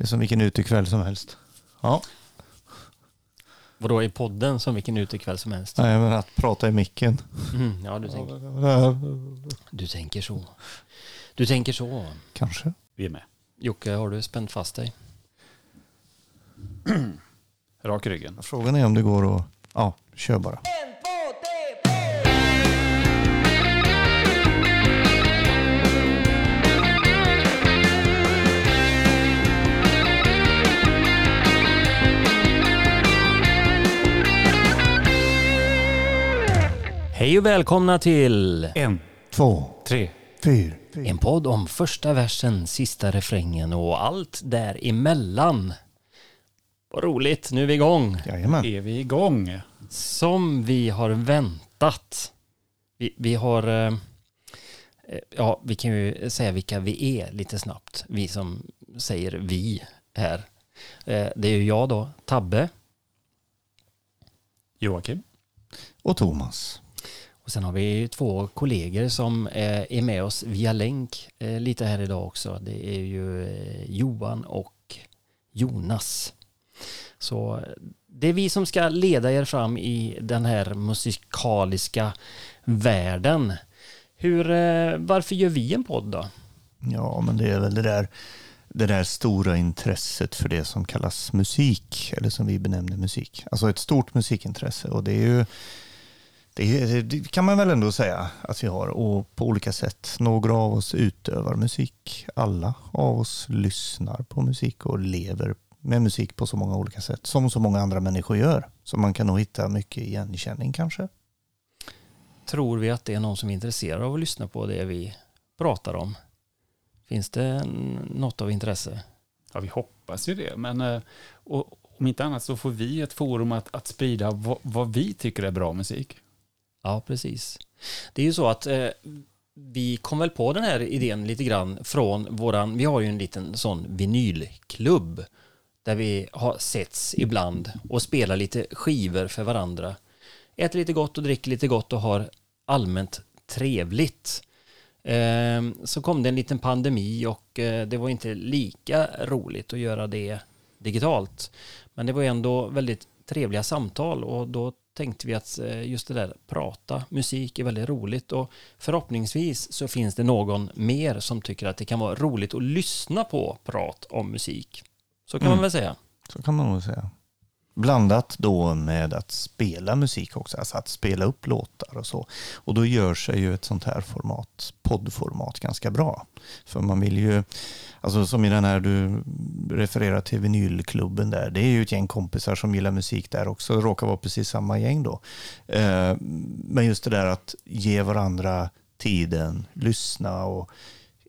Det är som vilken utekväll som helst. Ja. Vadå, i podden som vilken utekväll som helst? Nej, men att prata i micken. Mm, ja, du tänker, du tänker så. Du tänker så. Kanske. Vi är med. Jocke, har du spänt fast dig? Rak i ryggen. Frågan är om det går att... Ja, kör bara. Hej och välkomna till En, Två, tre. fyra. en podd om första versen, sista refrängen och allt däremellan. Vad roligt, nu är vi igång. Jajamän. Är vi igång? Som vi har väntat. Vi, vi har... eh, eh, Ja, vi kan ju säga vilka vi är lite snabbt. Vi som säger vi här. Eh, Det är ju jag då, Tabbe. Joakim. Och Thomas. Och sen har vi två kollegor som eh, är med oss via länk eh, lite här idag också. Det är ju eh, Johan och Jonas. Så det är vi som ska leda er fram i den här musikaliska världen. Hur, varför gör vi en podd då? Ja, men det är väl det där, det där stora intresset för det som kallas musik, eller som vi benämner musik. Alltså ett stort musikintresse. Och det är ju, det, det kan man väl ändå säga att vi har. Och på olika sätt. Några av oss utövar musik. Alla av oss lyssnar på musik och lever med musik på så många olika sätt. Som så många andra människor gör. Så man kan nog hitta mycket igenkänning kanske. Tror vi att det är någon som är intresserad av att lyssna på det vi pratar om? Finns det något av intresse? Ja, vi hoppas ju det. Men eh, och, om inte annat så får vi ett forum att, att sprida vad, vad vi tycker är bra musik. Ja, precis. Det är ju så att eh, vi kom väl på den här idén lite grann från våran, vi har ju en liten sån vinylklubb där vi har setts ibland och spelar lite skivor för varandra. Äter lite gott och dricker lite gott och har allmänt trevligt. Eh, så kom det en liten pandemi och eh, det var inte lika roligt att göra det digitalt. Men det var ändå väldigt trevliga samtal och då tänkte vi att eh, just det där prata musik är väldigt roligt och förhoppningsvis så finns det någon mer som tycker att det kan vara roligt att lyssna på prat om musik. Så kan Mm. man väl säga. Så kan man nog säga. Blandat då med att spela musik också, alltså att spela upp låtar och så. Och då gör sig ju ett sånt här format, poddformat, ganska bra. För man vill ju, alltså som i den här du refererar till vinylklubben där, det är ju ett gäng kompisar som gillar musik där också, det råkar vara precis samma gäng då. Eh, men just det där att ge varandra tiden, lyssna och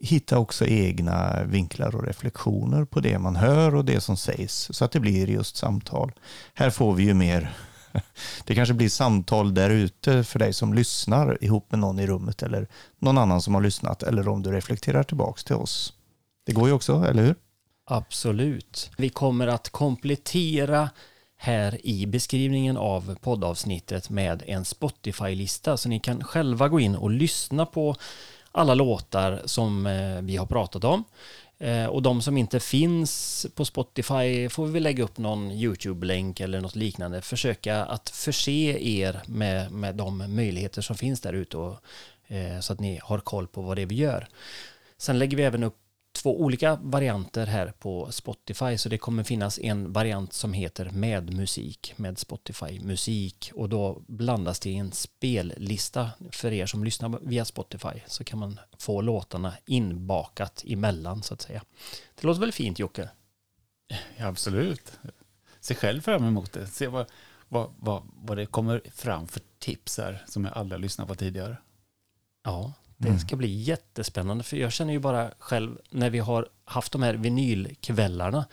hitta också egna vinklar och reflektioner på det man hör och det som sägs så att det blir just samtal. Här får vi ju mer, det kanske blir samtal där ute för dig som lyssnar ihop med någon i rummet eller någon annan som har lyssnat eller om du reflekterar tillbaks till oss. Det går ju också, eller hur? Absolut. Vi kommer att komplettera här i beskrivningen av poddavsnittet med en Spotify-lista så ni kan själva gå in och lyssna på alla låtar som eh, vi har pratat om. Eh, och de som inte finns på Spotify får vi lägga upp någon YouTube-länk eller något liknande. Försöka att förse er med, med de möjligheter som finns där ute eh, så att ni har koll på vad det är vi gör. Sen lägger vi även upp två olika varianter här på Spotify så det kommer finnas en variant som heter med musik med Spotify musik och då blandas det i en spellista för er som lyssnar via Spotify så kan man få låtarna inbakat emellan så att säga. Det låter väl fint Jocke? Ja, absolut. Se själv fram emot det. Se vad, vad, vad, vad det kommer fram för tips här som jag aldrig har lyssnat på tidigare. Ja, det Mm. ska bli jättespännande för jag känner ju bara själv när vi har haft de här vinylkvällarna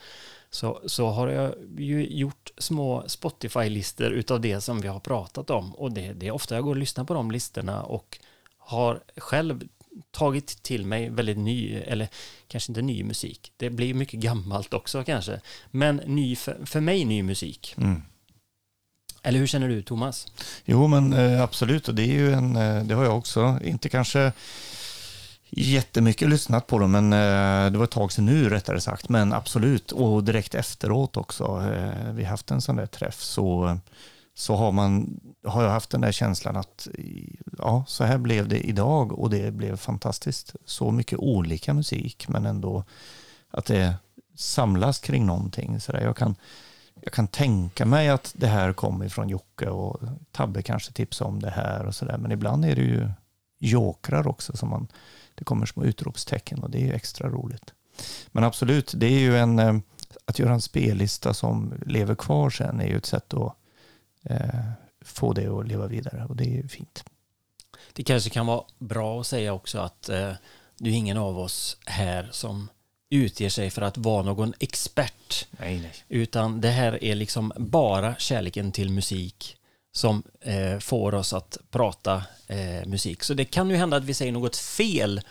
så, så har jag ju gjort små Spotify-listor utav det som vi har pratat om och det, det är ofta jag går och lyssnar på de listorna och har själv tagit till mig väldigt ny, eller kanske inte ny musik, det blir mycket gammalt också kanske, men ny för, för mig ny musik. Mm. Eller hur känner du Thomas? Jo, men eh, absolut. Och det är ju en, eh, det har jag också, inte kanske jättemycket lyssnat på dem, men eh, det var ett tag sedan nu rättare sagt. Men absolut, och direkt efteråt också. Vi haft en sån där träff så, så har, man, har jag haft den där känslan att ja, så här blev det idag och det blev fantastiskt. Så mycket olika musik, men ändå att det samlas kring någonting. Så där. Jag, kan, jag kan tänka mig att det här kommer från Jocke och Tabbe kanske tipsar om det här och sådär. Men ibland är det ju jokrar också som man det kommer små utropstecken och det är ju extra roligt. Men absolut, det är ju en, eh, att göra en spellista som lever kvar sen är ju ett sätt att eh, få det att leva vidare och det är ju fint. Det kanske kan vara bra att säga också att eh, det är ingen av oss här som utger sig för att vara någon expert. Nej, nej. Utan det här är liksom bara kärleken till musik som eh, får oss att prata eh, musik. Så det kan ju hända att vi säger något fel,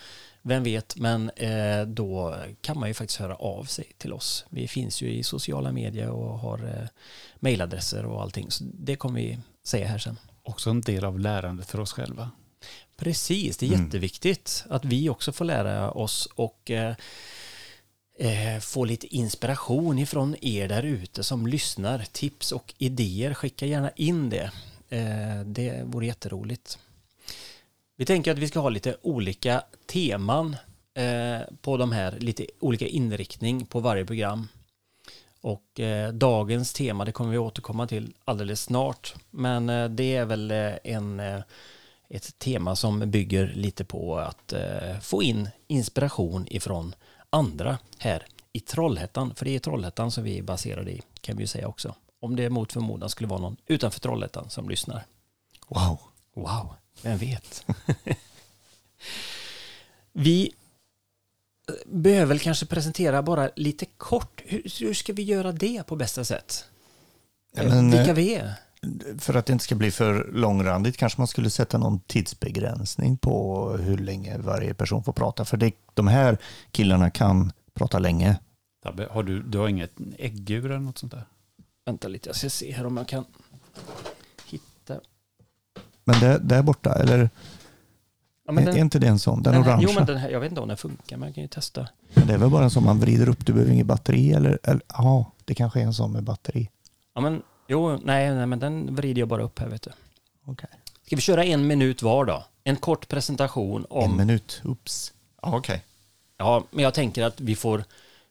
vem vet, men eh, då kan man ju faktiskt höra av sig till oss. Vi finns ju i sociala medier och har eh, mejladresser och allting, så det kommer vi säga här sen. Också en del av lärandet för oss själva. Precis, det är mm. jätteviktigt att vi också får lära oss och eh, få lite inspiration ifrån er där ute som lyssnar. Tips och idéer, skicka gärna in det. Eh, det vore jätteroligt. Vi tänker att vi ska ha lite olika teman eh, på de här, lite olika inriktning på varje program. Och eh, dagens tema, det kommer vi återkomma till alldeles snart. Men eh, det är väl eh, en, eh, ett tema som bygger lite på att eh, få in inspiration ifrån andra här i Trollhättan. För det är Trollhättan som vi är baserade i, kan vi ju säga också. Om det mot förmodan skulle vara någon utanför Trollhättan som lyssnar. Wow. Wow, vem vet? vi behöver kanske presentera bara lite kort. Hur, hur, ska vi göra det på bästa sätt? Ja, men, Vilka vi är? För att det inte ska bli för långrandigt kanske man skulle sätta någon tidsbegränsning på hur länge varje person får prata. För det, de här killarna kan prata länge. Tabbe, har du, du har inget äggur eller något sånt där? Vänta lite, jag ska se här om jag kan hitta. Men det, där borta, eller? Ja, den, är inte det en sån? Den, den orangea? Jo, men den här, jag vet inte om den funkar, men jag kan ju testa. Men det är väl bara en sån man vrider upp, du behöver inget batteri eller? eller ja, det kanske är en sån med batteri. Ja, men jo, nej, nej men den vrider jag bara upp här, vet du. Okay. Ska vi köra en minut var då? En kort presentation om... En minut, oops. Ja, okej. Okay. Ja, men jag tänker att vi får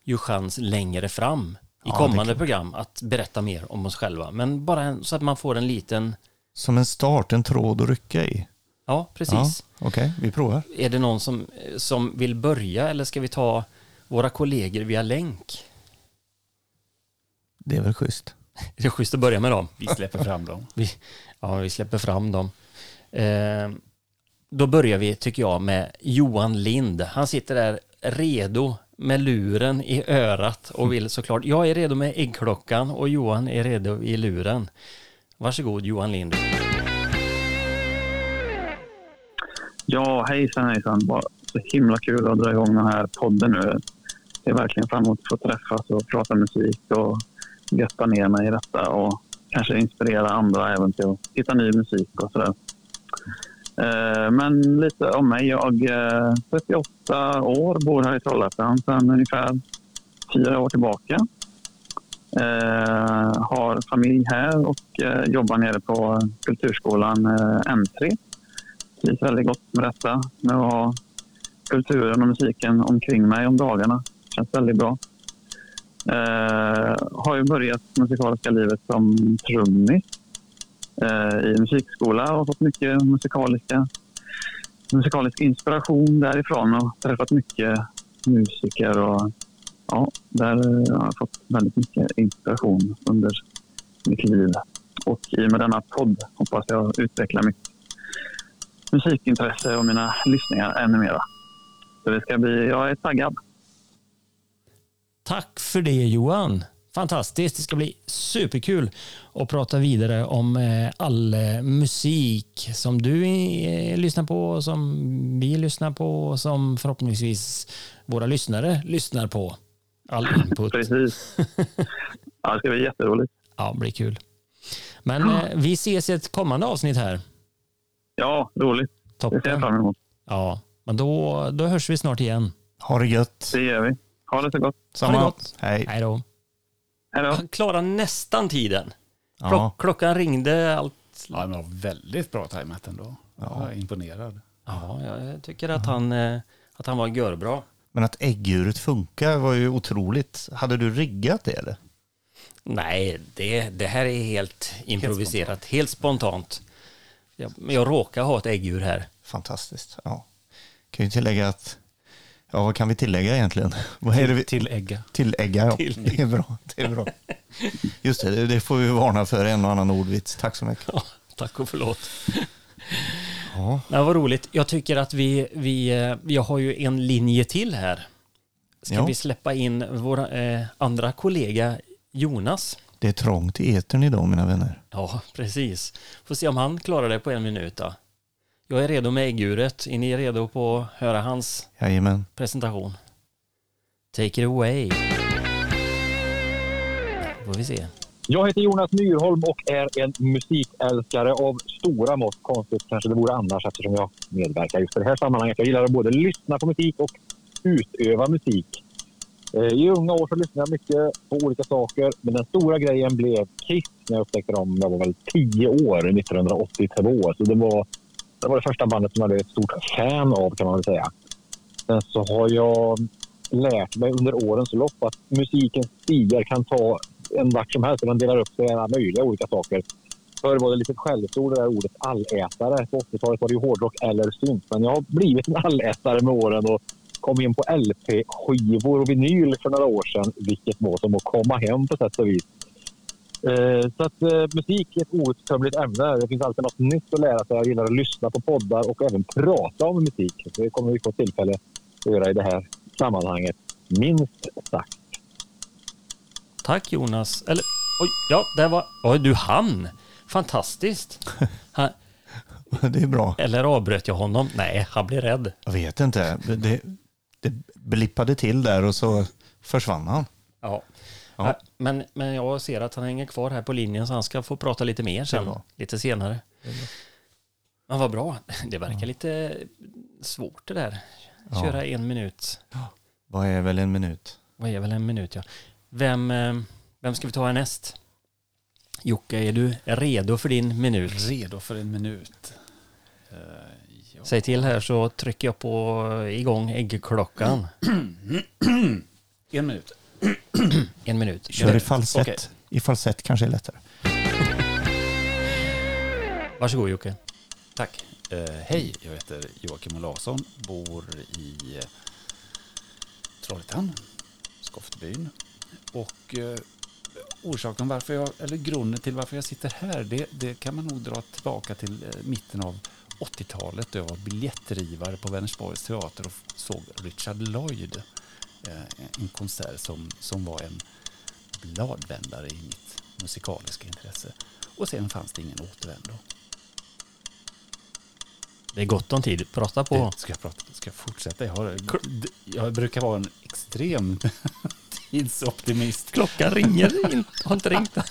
ju chans längre fram i ja, kommande program att berätta mer om oss själva. Men bara en, så att man får en liten... Som en start, en tråd att rycka i. Ja, precis. Ja, Okej, okay, vi provar. Är det någon som, som vill börja eller ska vi ta våra kollegor via länk? Det är väl schysst. Det är schysst att börja med dem. Vi släpper fram dem. Vi, ja, vi släpper fram dem. Eh, då börjar vi, tycker jag, med Johan Lind. Han sitter där redo med luren i örat och vill såklart, jag är redo med äggklockan och Johan är redo i luren. Varsågod Johan Lind. Ja, hejsan hejsan. Så himla kul att dra igång den här podden nu. Det är verkligen fram emot att få träffas och prata musik och götta ner mig i detta och kanske inspirera andra även till att hitta ny musik och sådär. Eh, men lite om mig. Jag eh, är 38 år, bor här i Trollhättan sedan ungefär fyra år tillbaka. Eh, har familj här och eh, jobbar nere på kulturskolan eh, M3. Trivs väldigt gott med detta, med att ha kulturen och musiken omkring mig om dagarna. Känns väldigt bra. Eh, har ju börjat musikaliska livet som trummis Eh, i musikskola och fått mycket musikaliska, musikalisk inspiration därifrån och träffat mycket musiker. Och, ja, där har jag fått väldigt mycket inspiration under mitt liv. Och i och med denna podd hoppas jag utveckla mitt musikintresse och mina lyssningar ännu mer. Så det ska bli, jag är taggad. Tack för det Johan. Fantastiskt. Det ska bli superkul att prata vidare om eh, all eh, musik som du eh, lyssnar på, som vi lyssnar på och som förhoppningsvis våra lyssnare lyssnar på. All input. Precis. Ja, det ska bli jätteroligt. Ja, det blir kul. Men vi ses i ett kommande avsnitt här. Ja, roligt. Toppen. Det ser jag fram emot. Ja, Men då, då hörs vi snart igen. Ha det gött. Det gör vi. Ha det så gott. Samma. gott. Hej. Hej då. Han klarade nästan tiden. Klock, Ja. Klockan ringde. Allt. Ja, men det var väldigt bra tajmat ändå. Jag är imponerad. Ja, jag tycker att han, eh, att han var görbra. Men att ägguret funkar var ju otroligt. Hade du riggat det eller? Nej, det, det här är helt improviserat, helt spontant. Jag, men jag råkar ha ett äggur här. Fantastiskt. Ja. Kan ju tillägga att, ja vad kan vi tillägga egentligen? Vad är det vi Till ägga. tillägga? Ja. Tillägga. Det är bra. Det är bra. Just det, det får vi varna för en och annan ordvits. Tack så mycket. Ja, tack och förlåt. Ja, Det var roligt. Jag tycker att vi, vi, eh, jag har ju en linje till här. Ska Ja. vi släppa in vår eh, andra kollega Jonas? det är trångt i etern idag mina vänner. Ja, precis. Får se om han klarar det på en minut då. Jag är redo med ägguret. Är ni redo på att höra hans Jajamän. presentation? Take it away. Får vi se. Jag heter Jonas Myrholm och är en musikälskare av stora mått. Konstigt kanske det vore annars eftersom jag medverkar just i det här sammanhanget. Jag gillar att både lyssna på musik och utöva musik. Eh, I unga år så lyssnade jag mycket på olika saker, men den stora grejen blev Kiss när jag upptäckte dem. Jag var väl 10 år, 1982. Så det var, det var det första bandet som jag blev ett stort fan av kan man väl säga. Sen så har jag lärt mig under årens lopp att musikens stigar kan ta en vart som helst. Den delar upp sig i alla möjliga olika saker. Förr var det lite skällsord det där ordet allätare. På 80-talet var det ju hårdrock eller synt. Men jag har blivit en allätare med åren och kom in på LP-skivor och vinyl för några år sedan. Vilket var som att komma hem på sätt och vis. Eh, Så att eh, musik är ett outtömligt ämne. Det finns alltid något nytt att lära sig. Jag gillar att lyssna på poddar och även prata om musik. Det kommer vi få tillfälle att göra i det här sammanhanget. Minst sagt. Tack Jonas. Eller, oj, ja, där var... Oj, du hann. Fantastiskt. Han, Det är bra. eller avbröt jag honom? Nej, han blev rädd. Jag vet inte. Det, det blippade till där och så försvann han. Ja. Ja. Ja, Men, men jag ser att han hänger kvar här på linjen så han ska få prata lite mer sen, lite senare. Men vad bra. Det verkar lite svårt det där. Ja. Köra en minut. Vad är väl en minut? Vad är väl en minut ja. Vem, eh, vem ska vi ta härnäst? Jocke, är du redo för din minut? Redo för en minut. Eh, ja. Säg till här så trycker jag på igång äggklockan. En minut. En minut. Kör i falsett. Okej. I falsett kanske är lättare. Varsågod Jocke. Tack. Eh, hej, jag heter Joakim Olausson, bor i eh, Trollhättan, Skoftebyn. Och eh, orsaken varför jag, eller grunden till varför jag sitter här, det, det kan man nog dra tillbaka till eh, mitten av 80-talet då jag var biljettdrivare på Vänersborgs teater och såg Richard Lloyd. Eh, en konsert som, som var en bladvändare i mitt musikaliska intresse. Och sen fanns det ingen återvändo. Det är gott om tid. Prata på. Det- Ska jag, prata, ska jag fortsätta? Jag, har, jag brukar vara en extrem tidsoptimist. Klockan ringer. In, har inte ringt än.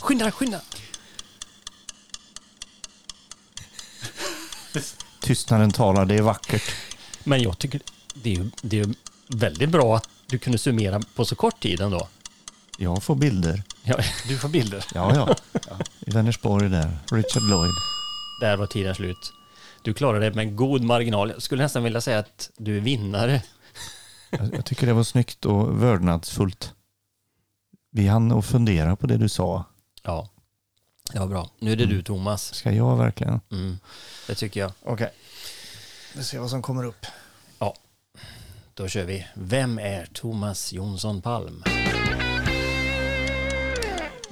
Skynda, skynda. Tystnaden talar, det är vackert. Men jag tycker det är, ju- det är väldigt bra att du kunde summera på så kort tid ändå. Jag får bilder. Ja, Du får bilder. Ja, ja. I Vänersborg där. Richard Lloyd. där var tiden slut. Du klarade det med god marginal. Jag skulle nästan vilja säga att du är vinnare. Jag, jag tycker det var snyggt och vördnadsfullt. Vi hann och fundera på det du sa. Ja, det var bra. Nu är det du Thomas. Ska jag verkligen? Mm, det tycker jag. Okej. Vi ser vad som kommer upp. Då kör vi. Vem är Thomas Jonsson Palm?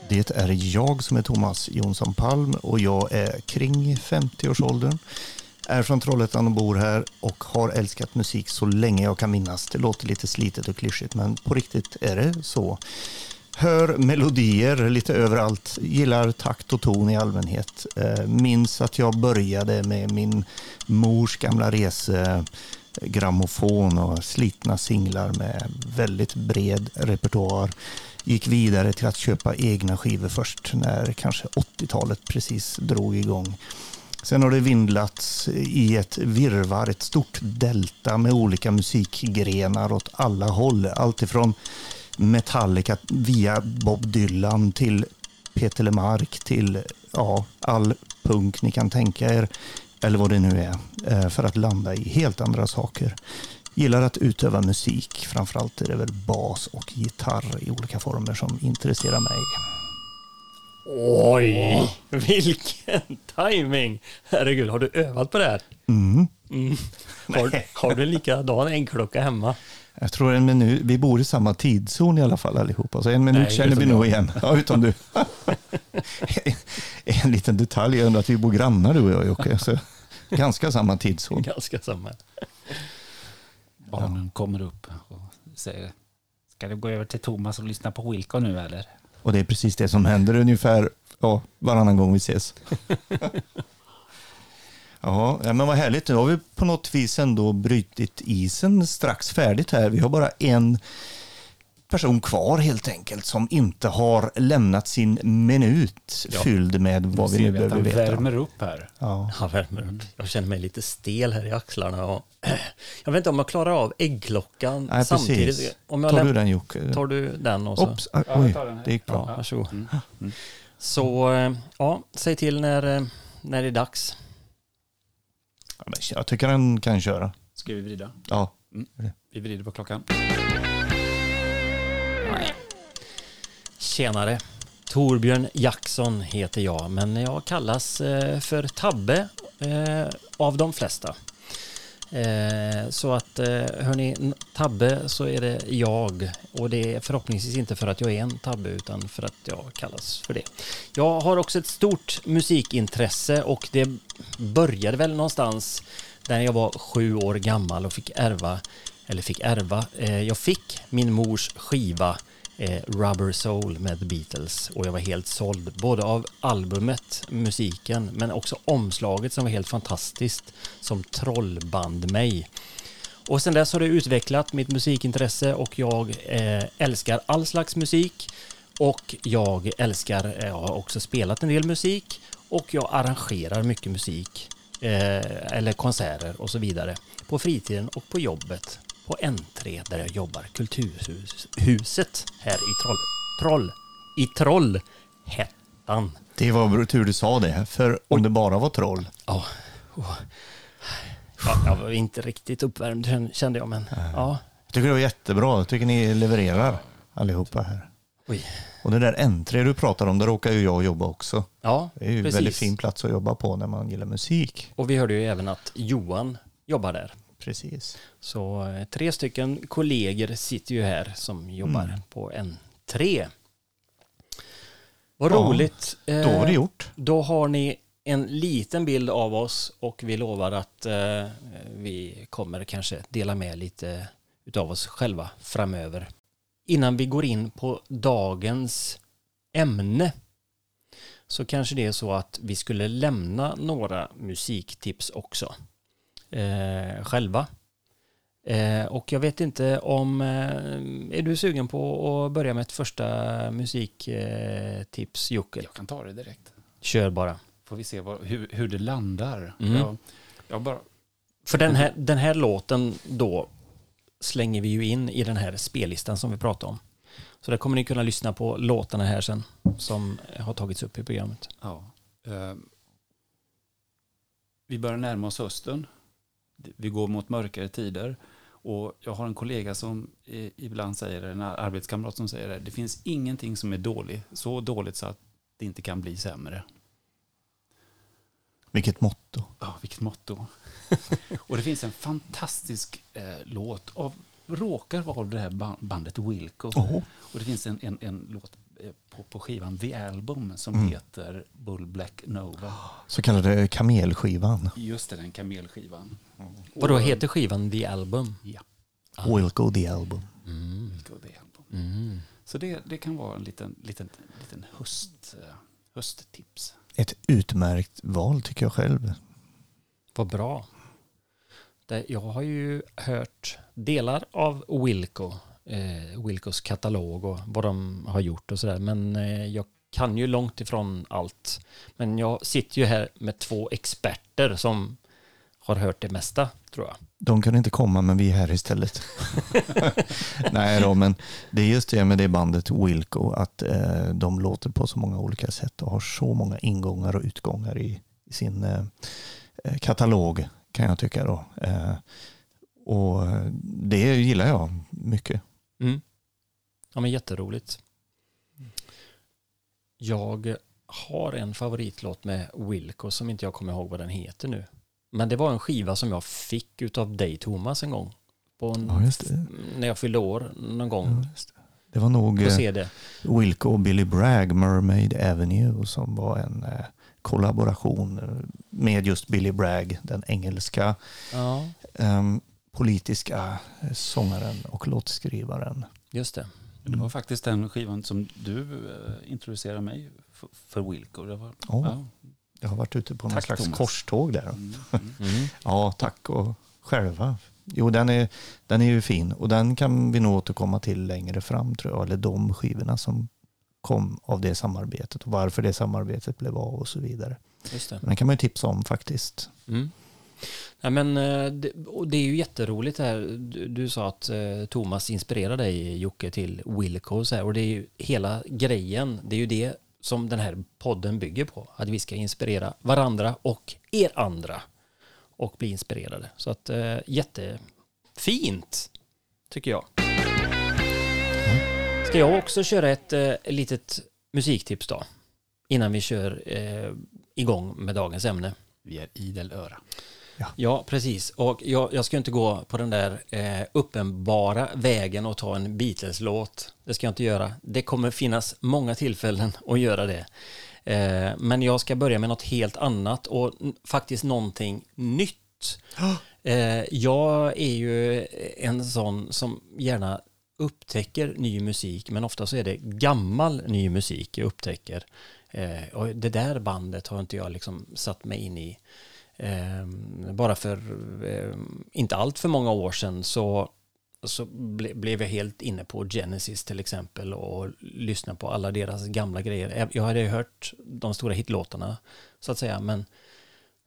Det är jag som är Thomas Jonsson Palm och jag är kring 50-årsåldern. Är från Trollhättan och bor här och har älskat musik så länge jag kan minnas. Det låter lite slitet och klyschigt men på riktigt är det så. Hör melodier lite överallt, gillar takt och ton i allmänhet. Eh, minns att jag började med min mors gamla grammofon och slitna singlar med väldigt bred repertoar. Gick vidare till att köpa egna skivor först när kanske 80-talet precis drog igång. Sen har det vindlats i ett virvar, ett stort delta med olika musikgrenar åt alla håll. Allt ifrån Metallica via Bob Dylan till Peter Lemark till ja, all punk ni kan tänka er, eller vad det nu är, eh, för att landa i helt andra saker. Gillar att utöva musik, framförallt är det väl bas och gitarr i olika former som intresserar mig. Oj, vilken timing! Herregud, har du övat på det här? Mm. Mm. Har, har du en likadan äggklocka hemma? Jag tror en minut, vi bor i samma tidszon i alla fall allihopa, så en minut Nej, känner vi nog igen. Ja, utom du. en liten detalj är att vi bor grannar du och jag Jocke, så ganska samma tidszon. Ganska samma. Barnen kommer upp och säger Ska du gå över till Thomas och lyssna på Wilco nu eller? Och det är precis det som händer ungefär ja, varannan gång vi ses. Ja, men vad härligt. Nu har vi på något vis ändå brytit isen strax färdigt här. Vi har bara en person kvar helt enkelt som inte har lämnat sin minut Ja. fylld med vad vi ser nu behöver han veta. värmer upp här. Ja. Jag värmer upp. Jag känner mig lite stel här i axlarna. Och jag vet inte om jag klarar av äggklockan Nej, samtidigt. precis. Om jag Tar du den Jocke? Tar du den och så? Oops, ah, Ja, jag oj, tar den här. det gick bra. Ja, varsågod. Mm. Mm. Så eh, ja, säg till när, eh, när det är dags. Jag tycker den kan köra. Ska vi vrida? Ja, Vi vrider på klockan. Tjenare. Torbjörn Jackson heter jag, men jag kallas eh, för Tabbe eh, av de flesta. Eh, så att eh, hörni, Tabbe så är det jag och det är förhoppningsvis inte för att jag är en Tabbe utan för att jag kallas för det. Jag har också ett stort musikintresse och det började väl någonstans när jag var sju år gammal och fick ärva, eller fick ärva, eh, jag fick min mors skiva eh, Rubber Soul med The Beatles. Och jag var helt såld både av albumet, musiken men också omslaget som var helt fantastiskt som trollband mig. Och sen dess har det utvecklat mitt musikintresse och jag eh, älskar all slags musik. Och jag älskar, eh, jag har också spelat en del musik. Och jag arrangerar mycket musik eh, eller konserter och så vidare. På fritiden och på jobbet på N3 där jag jobbar, Kulturhuset här i Troll, Troll i Trollhättan. det var tur du sa det, för om det bara var troll. Ja, oh. ja, jag var inte riktigt uppvärmd kände jag, men ja. Jag tycker det var jättebra. Jag tycker ni levererar allihopa här. Oj. Och det där N3 du pratar om, där råkar ju jag jobba också. Ja, Det är ju en väldigt fin plats att jobba på när man gillar musik. Och vi hörde ju även att Johan jobbar där. Precis. Så eh, tre stycken kollegor sitter ju här som jobbar Mm. på N3. Vad Ja, roligt. Då var det Eh, gjort. Då har ni en liten bild av oss och vi lovar att eh, vi kommer kanske dela med lite utav oss själva framöver. Innan vi går in på dagens ämne så kanske det är så att vi skulle lämna några musiktips också eh, själva. Eh, och jag vet inte om, eh, är du sugen på att börja med ett första musiktips Jocke? Jag kan ta det direkt. Kör bara. Får vi se vad, hur, hur det landar. Mm. Jag, jag bara, För den här, den här låten då slänger vi ju in i den här spellistan som vi pratade om. Så där kommer ni kunna lyssna på låtarna här sen som har tagits upp i programmet. ja. Eh, vi börjar närma oss hösten. Vi går mot mörkare tider. Och jag har en kollega som ibland säger det, en arbetskamrat som säger det. Det finns ingenting som är dåligt, så dåligt så att det inte kan bli sämre. Vilket motto. Ja, vilket motto. och det finns en fantastisk eh, låt av, råkar vara det här ba- bandet Wilco. Åh. Och det finns en, en, en låt på, på skivan The Album som Mm. heter Bull Black Nova. Så kallade kamelskivan. Just det, den kamelskivan. Och då heter skivan The Album. Ja, We'll go the album. Mm. Wilco The Album. Mm. Så det, det kan vara en liten, liten, liten höst, eh, hösttips. Ett utmärkt val tycker jag själv. Vad bra. Jag har ju hört delar av Wilco, eh, Wilcos katalog och vad de har gjort och sådär. Men eh, jag kan ju långt ifrån allt. Men jag sitter ju här med två experter som har hört det mesta, tror jag. De kan inte komma, men vi är här istället. Nej då, men det är just det med det bandet Wilco, att eh, de låter på så många olika sätt och har så många ingångar och utgångar i, i sin eh, eh katalog, kan jag tycka då. Eh, och det gillar jag mycket. Mm. Ja, men jätteroligt. Jag har en favoritlåt med Wilco som inte jag kommer ihåg vad den heter nu. Men det var en skiva som jag fick utav dig Thomas en gång. En, ja, När jag fyllde år någon gång. Ja, det. det. var nog eh, Wilco och Billy Bragg, Mermaid Avenue, som var en eh, kollaboration eh, med just Billy Bragg, den engelska ja. eh, politiska sångaren och låtskrivaren. Just det. Det var faktiskt den skivan som du eh, introducerade mig för, Wilco. Det var, oh. ja. Jag har varit ute på någon slags Thomas. korståg där. Mm. Mm. mm. ja, tack och själva. Jo, den är, den är ju fin och den kan vi nog återkomma till längre fram tror jag. Eller de skivorna som kom av det samarbetet och varför det samarbetet blev av och så vidare. Just det. Den kan man ju tipsa om faktiskt. Mm. Ja, men, eh, det, det är ju jätteroligt här. Du, du sa att eh, Thomas inspirerade dig Jocke till Wilco och, så här, och det är ju hela grejen. Det är ju det som den här podden bygger på. Att vi ska inspirera varandra och er andra och bli inspirerade. Så att eh, jättefint tycker jag. Ska jag också köra ett eh, litet musiktips då? Innan vi kör eh, igång med dagens ämne. Vi är idel öra. Ja. ja, precis. Och jag, jag ska inte gå på den där eh, uppenbara vägen och ta en Beatles-låt. Det ska jag inte göra. Det kommer finnas många tillfällen att göra det. Eh, men jag ska börja med något helt annat och faktiskt någonting nytt. Eh, jag är ju en sån som gärna upptäcker ny musik, men ofta så är det gammal ny musik jag upptäcker. Eh, och det där bandet har inte jag liksom satt mig in i bara för eh, inte allt för många år sedan så, så ble, blev jag helt inne på Genesis till exempel och lyssnade på alla deras gamla grejer. Jag hade hört de stora hitlåtarna så att säga, men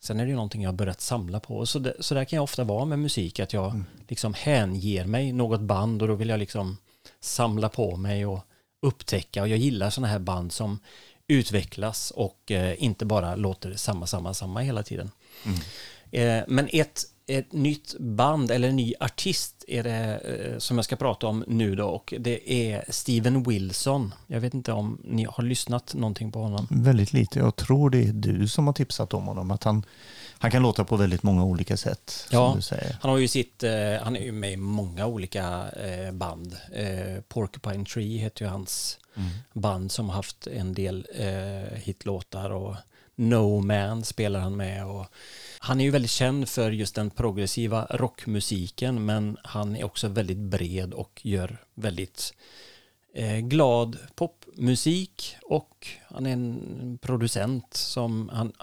sen är det ju någonting jag har börjat samla på. Så, det, så där kan jag ofta vara med musik, att jag mm. liksom hänger mig något band och då vill jag liksom samla på mig och upptäcka och jag gillar sådana här band som utvecklas och eh, inte bara låter samma, samma, samma hela tiden. Mm. Men ett, ett nytt band eller en ny artist är det eh, som jag ska prata om nu då och det är Steven Wilson. Jag vet inte om ni har lyssnat någonting på honom? Väldigt lite. Jag tror det är du som har tipsat om honom. Att han, han kan låta på väldigt många olika sätt. Ja, han har ju sitt, eh, han är ju med i många olika band. Porcupine Tree heter ju hans mm. band som har haft en del hitlåtar och No Man spelar han med och han är ju väldigt känd för just den progressiva rockmusiken men han är också väldigt bred och gör väldigt eh, glad popmusik och han är en producent som han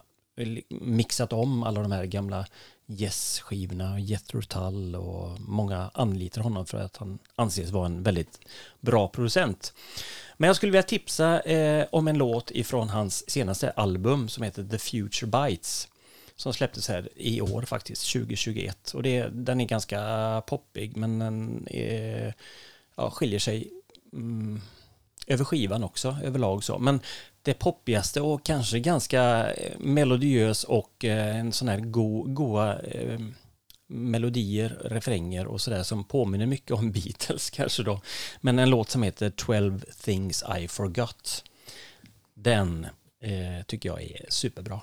mixat om alla de här gamla Yes-skivorna, Jethro Tull och många anlitar honom för att han anses vara en väldigt bra producent. Men jag skulle vilja tipsa eh, om en låt ifrån hans senaste album som heter The Future Bites som släpptes här i år faktiskt, 2021. Och det, den är ganska poppig men den är, ja, skiljer sig mm, över skivan också överlag så. Men det poppigaste och kanske ganska eh, melodiös och eh, en sån här go, goa eh, melodier, refränger och sådär som påminner mycket om Beatles kanske då. Men en låt som heter 12 things I forgot. Den eh, tycker jag är superbra.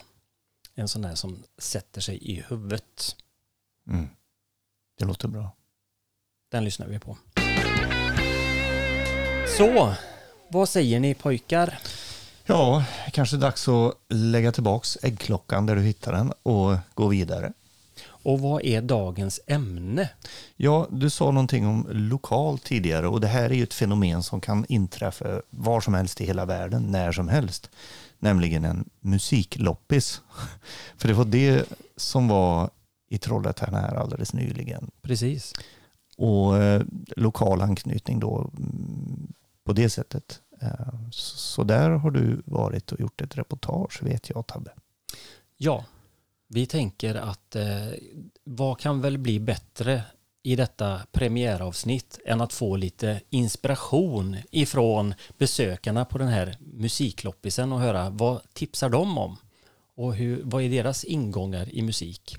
En sån där som sätter sig i huvudet. Mm. Det låter bra. Den lyssnar vi på. Så, vad säger ni pojkar? Ja, kanske dags att lägga tillbaks äggklockan där du hittar den och gå vidare. Och vad är dagens ämne? Ja, du sa någonting om lokal tidigare och det här är ju ett fenomen som kan inträffa var som helst i hela världen, när som helst. Nämligen en musikloppis. För det var det som var i Trollhättan här alldeles nyligen. Precis. Och eh, lokal anknytning då mm, på det sättet Eh, Så där har du varit och gjort ett reportage vet jag Tabbe. Ja, vi tänker att eh, vad kan väl bli bättre i detta premiäravsnitt än att få lite inspiration ifrån besökarna på den här musikloppisen och höra vad tipsar de om och hur, vad är deras ingångar i musik.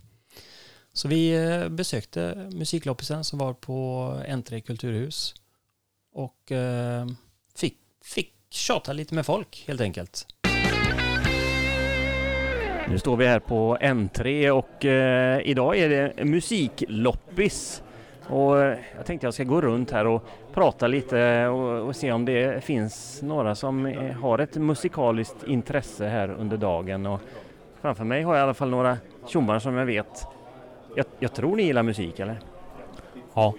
Så vi eh, besökte musikloppisen som var på N3 kulturhus och eh, fick, fick tjata lite med folk helt enkelt. Nu står vi här på N3 och eh, idag är det musikloppis. Och eh, jag tänkte jag ska gå runt här och prata lite och, och se om det finns några som eh, har ett musikaliskt intresse här under dagen. Och framför mig har jag i alla fall några tjommar som jag vet. Jag, jag tror ni gillar musik eller? Ja.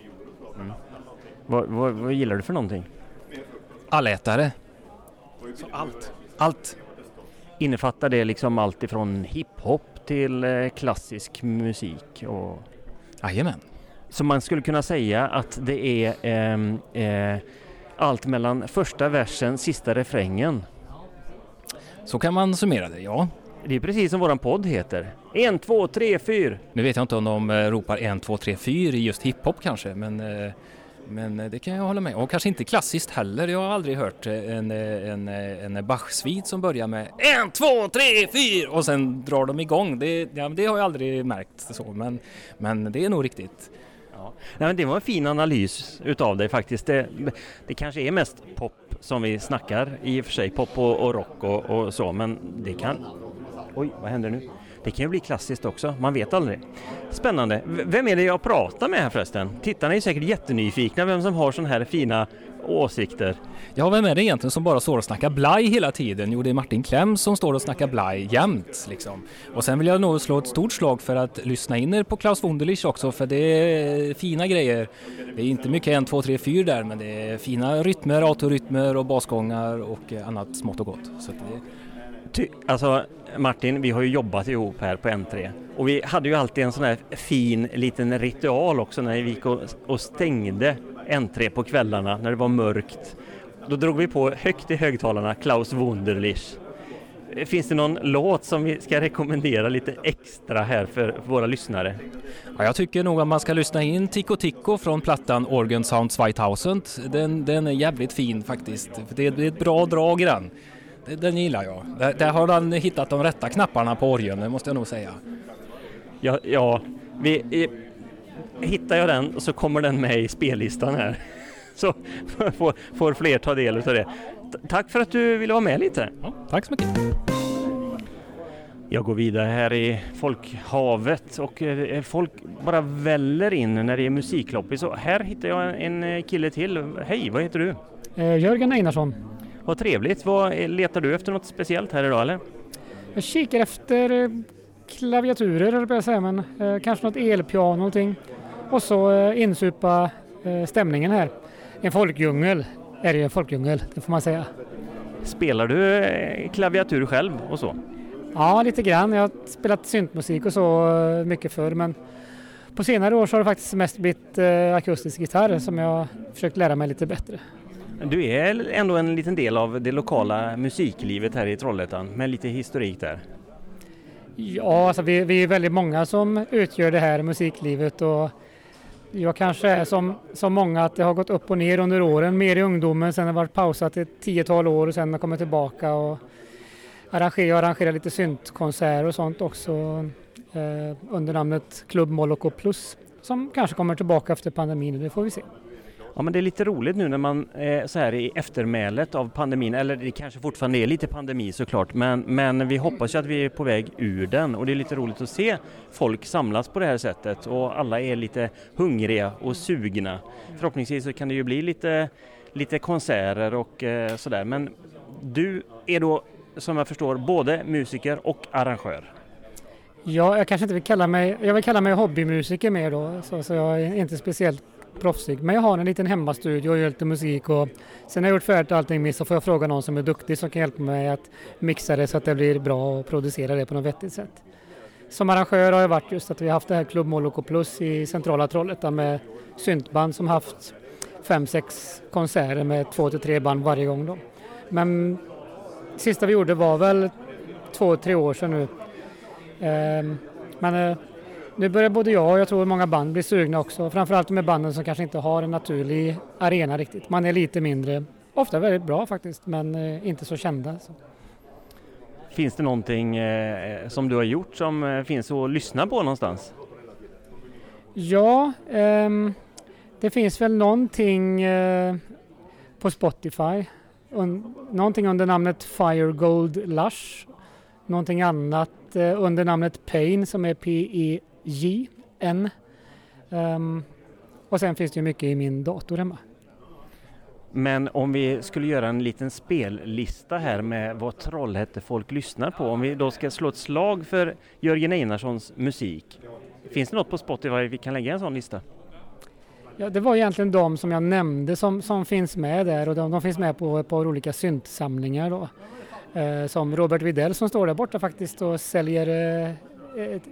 Vad, vad, vad gillar du för någonting? Allätare. Så allt. Allt. Innefattar det liksom allt ifrån hiphop till eh, klassisk musik? Och... Jajamän. Så man skulle kunna säga att det är ehm, eh, allt mellan första versen, sista refrängen. Så kan man summera det, ja. Det är precis som våran podd heter. En, två, tre, fyr. Nu vet jag inte om de eh, ropar 1, 2, 3, 4 i just hiphop kanske, men, eh, men eh, det kan jag hålla med Och kanske inte klassiskt heller. Jag har aldrig hört eh, en, eh, en, en Bach-svit som börjar med 1, 2, 3, 4 och sen drar de igång. Det, ja, det har jag aldrig märkt så, men, men det är nog riktigt. Nej, men det var en fin analys utav dig faktiskt. Det, det kanske är mest pop som vi snackar i och för sig. Pop och, och rock och, och så, men det kan... Oj, vad händer nu? Det kan ju bli klassiskt också, man vet aldrig. Spännande. V- Vem är det jag pratar med här förresten? Tittarna är säkert jättenyfikna vem som har sådana här fina åsikter. Ja, vem är det egentligen som bara står och snackar blaj hela tiden? Jo, det är Martin Klemms som står och snackar blaj jämt. Liksom. Och sen vill jag nog slå ett stort slag för att lyssna in er på Klaus Wunderlich också, för det är fina grejer. Det är inte mycket 1, 2, 3, 4 där, men det är fina rytmer, autorytmer och basgångar och eh, annat smått och gott. Så det, Ty, alltså Martin, vi har ju jobbat ihop här på N3 och vi hade ju alltid en sån här fin liten ritual också när vi gick och, och stängde N3 på kvällarna när det var mörkt. Då drog vi på högt i högtalarna Klaus Wunderlich. Finns det någon låt som vi ska rekommendera lite extra här för våra lyssnare? Ja, jag tycker nog att man ska lyssna in Tico Tico från plattan Organ Sound 2000. Den, den är jävligt fin faktiskt. Det är ett bra drag i den. Det- Den gillar jag. Där, där har han hittat de rätta knapparna på orgeln, det måste jag nog säga. Ja, ja vi, i, hittar jag den så kommer den med i spellistan här. Så får, får fler ta del av det. T- Tack för att du ville vara med lite. Ja, tack så mycket. Jag går vidare här i folkhavet och eh, folk bara väller in när det är musikloppis. Så här hittar jag en eh, kille till. Hej, vad heter du? Eh, Jörgen Einarsson. Vad trevligt. Vad, eh, letar du efter något speciellt här idag eller? Jag kikar efter eh, klaviaturer, eller jag säga, men eh, kanske något elpiano någonting. Och så eh, insupa eh, stämningen här. En folkdjungel är det ju en folkdjungel, det får man säga. Spelar du eh, klaviatur själv och så? Ja, lite grann. Jag har spelat syntmusik och så mycket förr, men på senare år så har det faktiskt mest blivit akustisk gitarr som jag försökt lära mig lite bättre. Du är ändå en liten del av det lokala musiklivet här i Trollhättan med lite historik där. Ja, alltså vi, vi är väldigt många som utgör det här musiklivet och jag kanske är som, som många att det har gått upp och ner under åren, mer i ungdomen, sen har det varit pausat i ett tiotal år och sen har kommit tillbaka och arrangerar, jag arrangerar lite syntkonserter och sånt också eh, under namnet Klubb Moloko Plus som kanske kommer tillbaka efter pandemin, och det får vi se. Ja men det är lite roligt nu när man är så här i eftermälet av pandemin, eller det kanske fortfarande är lite pandemi såklart, men, men vi hoppas ju att vi är på väg ur den och det är lite roligt att se folk samlas på det här sättet och alla är lite hungriga och sugna. Förhoppningsvis så kan det ju bli lite, lite konserter och eh, sådär, men du är då som jag förstår både musiker och arrangör. Ja, jag kanske inte vill kalla mig, jag vill kalla mig hobbymusiker mer då, så, så jag är inte speciellt proffsig. Men jag har en liten hemmastudio och gör lite musik och sen när jag gjort färdigt allting med så får jag fråga någon som är duktig som kan hjälpa mig att mixa det så att det blir bra och producera det på något vettigt sätt. Som arrangör har jag varit just att vi har haft det här Club Moloko Plus i centrala Trollhättan med syntband som haft fem, sex konserter med två till tre band varje gång då. Men sista vi gjorde var väl två, tre år sedan nu. Ehm, men eh, nu börjar både jag och jag tror många band bli sugna också. Framförallt de banden som kanske inte har en naturlig arena riktigt. Man är lite mindre, ofta väldigt bra faktiskt, men eh, inte så kända. Så. Finns det någonting eh, som du har gjort som eh, finns att lyssna på någonstans? Ja, ehm, det finns väl någonting eh, på Spotify. Un, någonting under namnet Firegold Lush. Någonting annat eh, under namnet Pain som är P-E-J-N. Um, och sen finns det ju mycket i min dator hemma. Men om vi skulle göra en liten spellista här med vad Trollhätte folk lyssnar på. Om vi då ska slå ett slag för Jörgen Einarssons musik. Finns det något på Spotify vi kan lägga en sån lista? Ja, det var egentligen de som jag nämnde som, som finns med där och de, de finns med på ett par olika syntsamlingar då. Eh, som Robert Videll som står där borta faktiskt och säljer eh,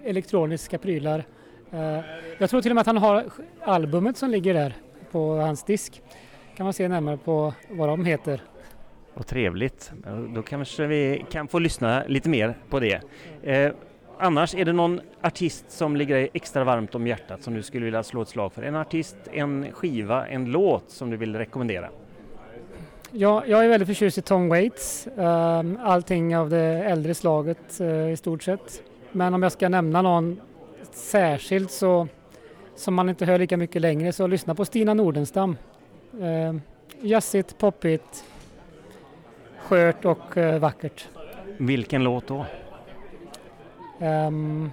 elektroniska prylar. Eh, jag tror till och med att han har albumet som ligger där på hans disk. Kan man se närmare på vad de heter. Vad trevligt. Då kanske vi kan få lyssna lite mer på det. Eh, annars, är det någon artist som ligger extra varmt om hjärtat som du skulle vilja slå ett slag för? En artist, en skiva, en låt som du vill rekommendera? Ja, jag är väldigt förtjust i Tom Waits. Um, allting av det äldre slaget uh, i stort sett. Men om jag ska nämna någon särskilt så som man inte hör lika mycket längre så lyssna på Stina Nordenstam. Uh, jazzigt, poppigt, skört och uh, vackert. Vilken låt då? Um,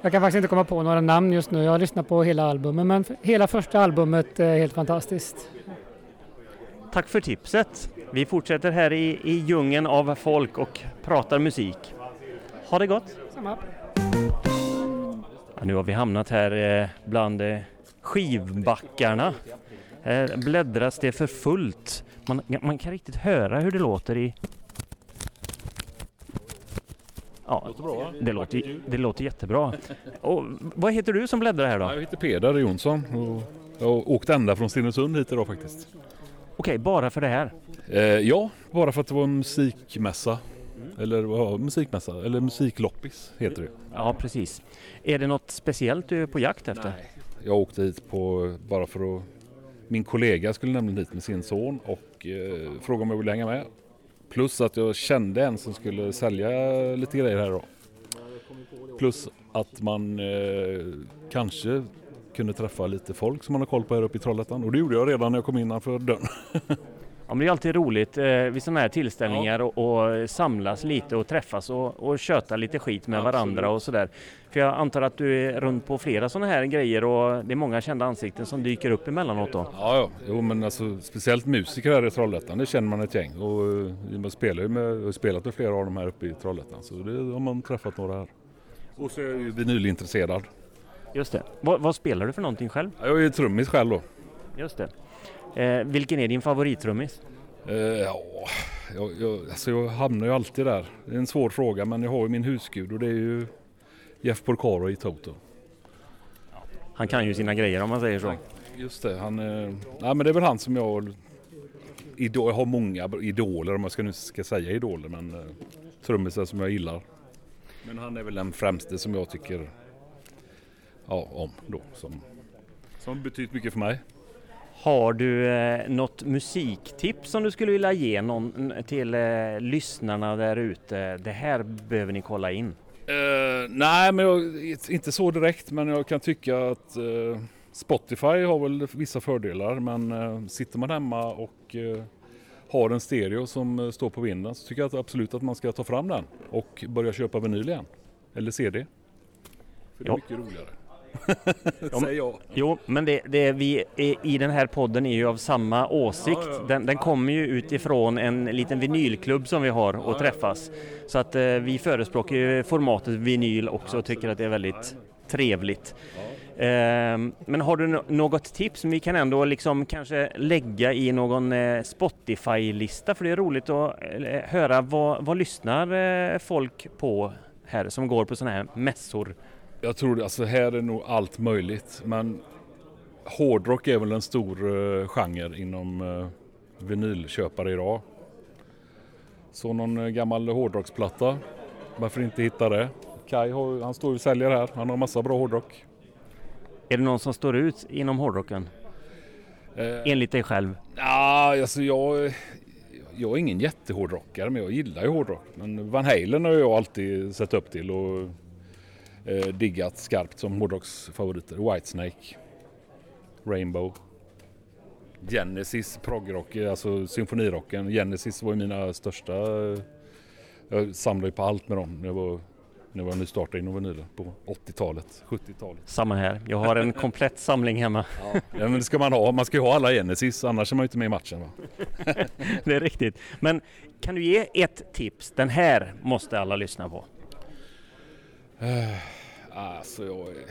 jag kan faktiskt inte komma på några namn just nu. Jag har lyssnat på hela albumet men hela första albumet är helt fantastiskt. Tack för tipset. Vi fortsätter här i, i djungeln av folk och pratar musik. Ha det gott! Samma. Ja, nu har vi hamnat här eh, bland eh, skivbackarna. Här bläddras det för fullt. Man, man kan riktigt höra hur det låter i Ja, det låter, det låter jättebra. Och vad heter du som bläddrar här då? Jag heter Peder Jonsson och jag har åkt ända från Stenungsund hit idag faktiskt. Okej, bara för det här? Eh, ja, bara för att det var en musikmässa. Eller vad musikmässa? Eller musikloppis heter det. Ja, precis. Är det något speciellt du är på jakt efter? Nej. Jag åkte hit på, bara för att min kollega skulle nämligen hit med sin son och eh, frågade om jag ville hänga med. Plus att jag kände en som skulle sälja lite grejer här då. Plus att man eh, kanske kunde träffa lite folk som man har koll på här uppe i Trollhättan. Och det gjorde jag redan när jag kom innanför dörren. Ja, men det är alltid roligt eh, vid sådana här tillställningar ja. och, och, samlas lite och träffas och, och köta lite skit med Absolut. varandra och sådär. För jag antar att du är runt på flera sådana här grejer och det är många kända ansikten som dyker upp emellanåt då? Ja, ja. Jo, men alltså speciellt musiker här i Trollhättan, det känner man ett gäng och man eh, spelar ju med, har spelat med flera av dem här uppe i Trollhättan så det har man träffat några här. Och så är jag ju vinylintresserad. Just det. Vad, vad spelar du för någonting själv? Jag är trummis själv då. Just det. Eh, vilken är din favorittrummis? Eh, ja, jag, jag, alltså jag hamnar ju alltid där. Det är en svår fråga men jag har ju min husgud och det är ju Jeff Porcaro i Toto. Han kan ju sina grejer om man säger så. Just det, han, eh, nej, men det är väl han som jag idol, jag har många idoler om jag ska, nu ska säga idoler men eh, trummisar som jag gillar. Men han är väl den främste som jag tycker ja, om då. Som, som betytt mycket för mig. Har du eh, något musiktips som du skulle vilja ge någon, till eh, lyssnarna där ute? Det här behöver ni kolla in. Uh, nej, men jag, inte så direkt, men jag kan tycka att uh, Spotify har väl vissa fördelar, men uh, sitter man hemma och har en stereo som står på vinden så tycker jag att absolut att man ska ta fram den och börja köpa vinyl igen. Eller CD. För det är mycket roligare. Säger jag. Jo, men det, det vi är, i den här podden är ju av samma åsikt. Ja, ja. Den, den, kommer ju utifrån en liten vinylklubb som vi har och ja, träffas. Så att eh, vi förespråkar ju formatet vinyl också och tycker att det är väldigt trevligt. Eh, men har du något tips som vi kan ändå liksom kanske lägga i någon eh, Spotify-lista? För det är roligt att eh, höra vad, vad lyssnar eh, folk på här som går på sådana här mässor jag tror alltså här är nog allt möjligt. Men hårdrock är väl en stor uh, genre inom uh, vinylköpare idag. Så någon eh, gammal hårdrocksplatta. Varför inte hitta det? Kai har, han står och säljer här. Han har massa bra hårdrock. Är det någon som står ut inom hårdrocken? Eh, Enligt dig själv? Ja, alltså jag, jag är ingen jättehårdrockare men jag gillar ju hårdrock. Men Van Halen har jag alltid sett upp till och eh, diggat skarpt som hårdrocksfavoriter. Whitesnake, Rainbow, Genesis, progrock, alltså symfonirocken. Genesis var ju mina största. eh, Jag samlade ju på allt med dem jag var, när jag var nystartad inom vinyler på 80-talet, 70-talet. Samma här. Jag har en komplett samling hemma. Ja, men det ska man ha. Man ska ju ha alla Genesis annars är man ju inte med i matchen. Va? Det är riktigt. Men kan du ge ett tips? Den här måste alla lyssna på. Alltså jag är...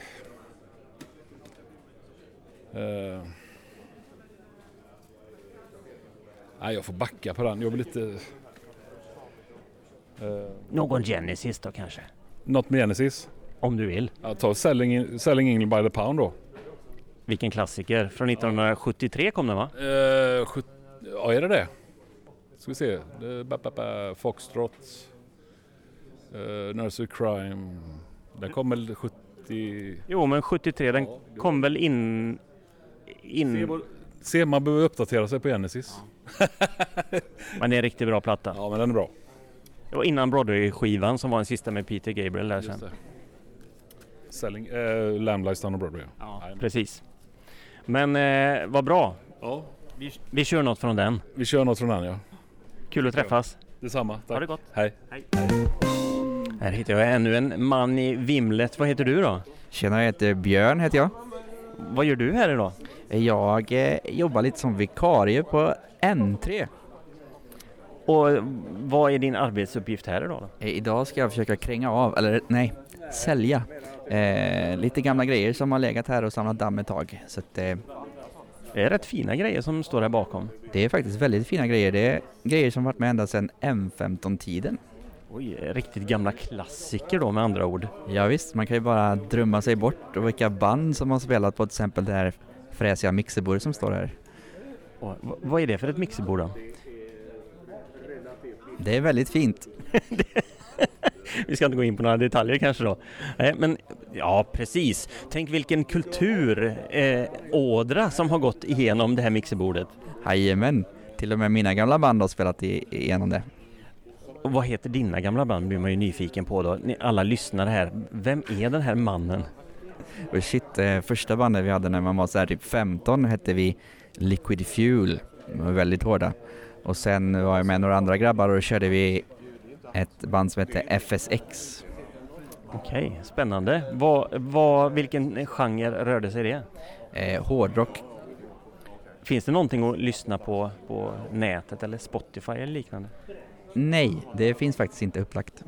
Eh. Nej, jag får backa på den. Jag vill inte... Eh. Någon Genesis då kanske? Något med Genesis? Om du vill. Ja, ta Selling, Selling England by the pound då. Vilken klassiker? Från 1973 kom den va? Eh, sjut... Ja, är det det? Ska vi se. Foxtrot. Uh, Nursery Crime. Den kom väl 70... Jo men 73 den kom väl in... in... Se, man behöver uppdatera sig på Genesis. Men det är en riktigt bra platta. Ja, men den är bra. Det var innan Broadway-skivan som var den sista med Peter Gabriel där sen. Just det. Selling, eh, Lamb Lies Down on Broadway. Ja, precis. Men eh, vad bra. Ja. Vi, vi kör något från den. Vi kör något från den ja. Kul att träffas. Detsamma. Tack. Ha det gott. Hej. Här hittar jag ännu en man i vimlet. Vad heter du då? Tjena, jag heter Björn heter jag. Vad gör du här idag? Jag eh, jobbar lite som vikarie på N3. Och vad är din arbetsuppgift här idag? Då? Eh, Idag ska jag försöka kränga av, eller nej, sälja eh, lite gamla grejer som har legat här och samlat damm ett tag. Så att, eh, Det är rätt fina grejer som står här bakom. det är faktiskt väldigt fina grejer. Det är grejer som varit med ända sedan M15-tiden. Oj, riktigt gamla klassiker då med andra ord. Ja, visst, man kan ju bara drömma sig bort och vilka band som har spelat på till exempel det här fräsiga mixerbordet som står här. Och, vad är det för ett mixerbord då? Det är väldigt fint. Vi ska inte gå in på några detaljer kanske då. Nej, men ja, precis. Tänk vilken kulturådra eh, ådra som har gått igenom det här mixerbordet. Jajamän, till och med mina gamla band har spelat igenom det. Och vad heter dina gamla band blir man ju nyfiken på då. Ni alla lyssnare här. Vem är den här mannen? Och shit, eh, första bandet vi hade när man var så här typ 15 hette vi Liquid Fuel. De var väldigt hårda. Och sen var jag med några andra grabbar och då körde vi ett band som hette FSX. Okej, spännande. Vad, vad, vilken genre rörde sig det? Eh, hårdrock. Finns det någonting att lyssna på på nätet eller Spotify eller liknande? Nej, det finns faktiskt inte upplagt.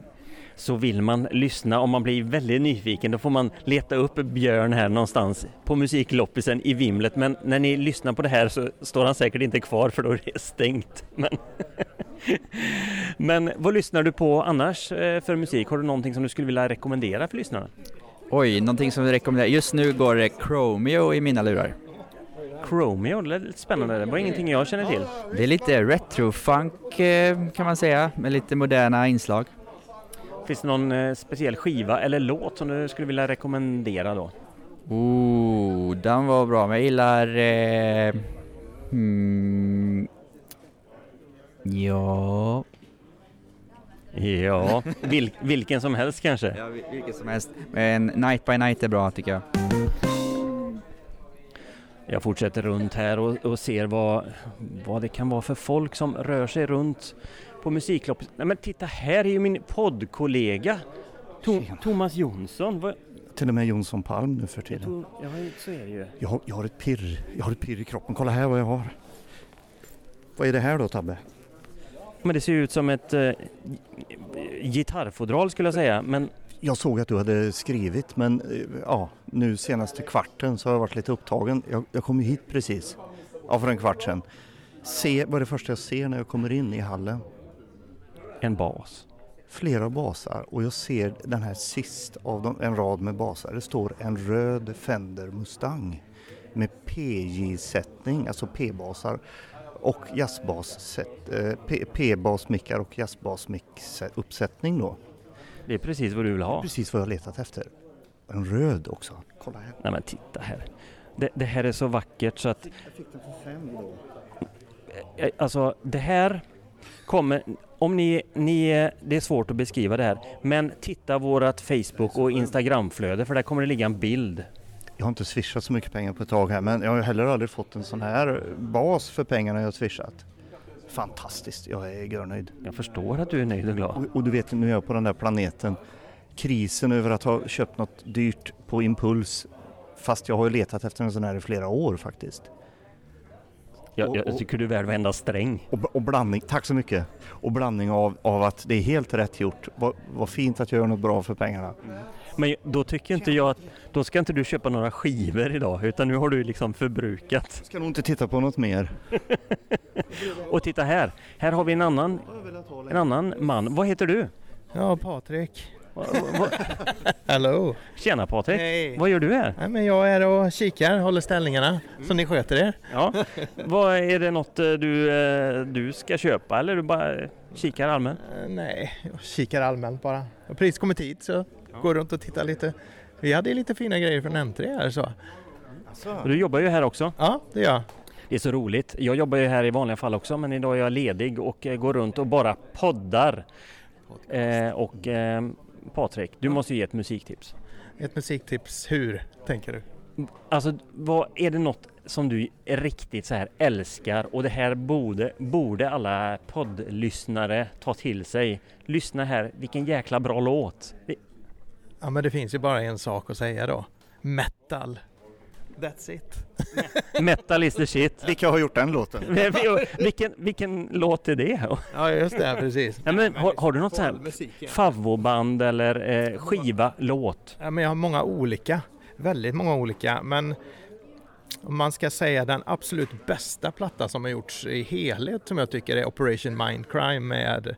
Så vill man lyssna, om man blir väldigt nyfiken, då får man leta upp Björn här någonstans på musikloppisen i vimlet. Men när ni lyssnar på det här så står han säkert inte kvar för då är det stängt. Men, Men vad lyssnar du på annars eh, för musik? Har du någonting som du skulle vilja rekommendera för lyssnarna? Oj, någonting som vi rekommenderar. Just nu går det Chromeo i mina lurar. Chromeo, det lät lite spännande. Det var ingenting jag känner till. Det är lite retrofunk eh, kan man säga, med lite moderna inslag. Finns det någon eh, speciell skiva eller låt som du skulle vilja rekommendera då? Oh, den var bra. Men jag gillar... Eh, hmm, ja... Ja, vil, vilken som helst kanske? ja, vilket som helst. Men Night by Night är bra tycker jag. Jag fortsätter runt här och, och ser vad, vad det kan vara för folk som rör sig runt på musikloppet. Nej men titta här är ju min poddkollega to, Thomas Jonsson. Vad, Till och med Jonsson Palm nu för tiden. to, ja, så är det ju. Jag har, jag har ett pirr. Jag har ett pirr i kroppen. Kolla här vad jag har. Vad är det här då Tabbe? Men det ser ut som ett eh, gitarrfodral skulle jag säga. Men Jag såg att du hade skrivit men eh, ja, nu senaste kvarten så har jag varit lite upptagen. Jag, jag kom ju hit precis. Ja, för en kvart sedan. Se, vad är det första jag ser när jag kommer in i hallen? en bas. Flera basar och jag ser den här sist av dem, en rad med basar. Det står en röd Fender Mustang med PJ-sättning, alltså P-basar. och jazzbas, eh, P-basmickar och jazzbasmix-uppsättning då. Det är precis vad du vill ha. Precis vad jag letat efter. En röd också. Kolla här. Nej men titta här. Det, det här är så vackert så att... Jag fick den för fem då. Eh, alltså det här kommer... Om ni, ni... Det är svårt att beskriva det här. Men titta vårat Facebook och Instagramflöde för där kommer det ligga en bild. Jag har inte swishat så mycket pengar på ett tag här men jag har heller aldrig fått en sån här bas för pengarna jag har swishat. Fantastiskt, jag är görnöjd. Jag förstår att du är nöjd och glad. Och, och du vet nu är jag på den där planeten. Krisen över att ha köpt något dyrt på impuls fast jag har ju letat efter en sån här i flera år faktiskt. Jag, jag tycker du är värd varenda sträng. Och, och, blandning, tack så mycket. Och blandning av, av att det är helt rätt gjort. Vad, vad fint att jag gör något bra för pengarna. Mm. Men då tycker inte jag att, då ska inte du köpa några skivor idag utan nu har du liksom förbrukat. Jag ska nog inte titta på något mer. och titta här, här har vi en annan, en annan man. Vad heter du? Ja, Patrik. Hallå! Tjena Patrik! Hej. Vad gör du här? Nej, men jag är och kikar, håller ställningarna mm. så ni sköter er. Ja. Vad, är det något eh, du, eh, du ska köpa eller du bara kikar allmänt? Eh, nej, jag kikar allmänt bara. Jag har precis kommit hit så ja. går runt och tittar lite. Vi hade lite fina grejer från M3 här så. Alltså. Du jobbar ju här också. Ja, det gör jag. Det är så roligt. Jag jobbar ju här i vanliga fall också men idag är jag ledig och går runt och bara poddar. Eh, och eh, Patrik, du måste ge ett musiktips. Ett musiktips hur, tänker du? Alltså, vad, är det något som du riktigt så här älskar och det här borde, borde alla poddlyssnare ta till sig. Lyssna här, vilken jäkla bra låt! Ja men det finns ju bara en sak att säga då. Metal. That's it. Metal is the shit. Vilka har gjort den låten? vilken, vilken låt är det? Ja just det, precis. Ja, men, har, har du något sånt här favvoband eller eh, skiva, låt? Ja, men jag har många olika. Väldigt många olika. Men om man ska säga den absolut bästa platta som har gjorts i helhet som jag tycker är Operation Mindcrime med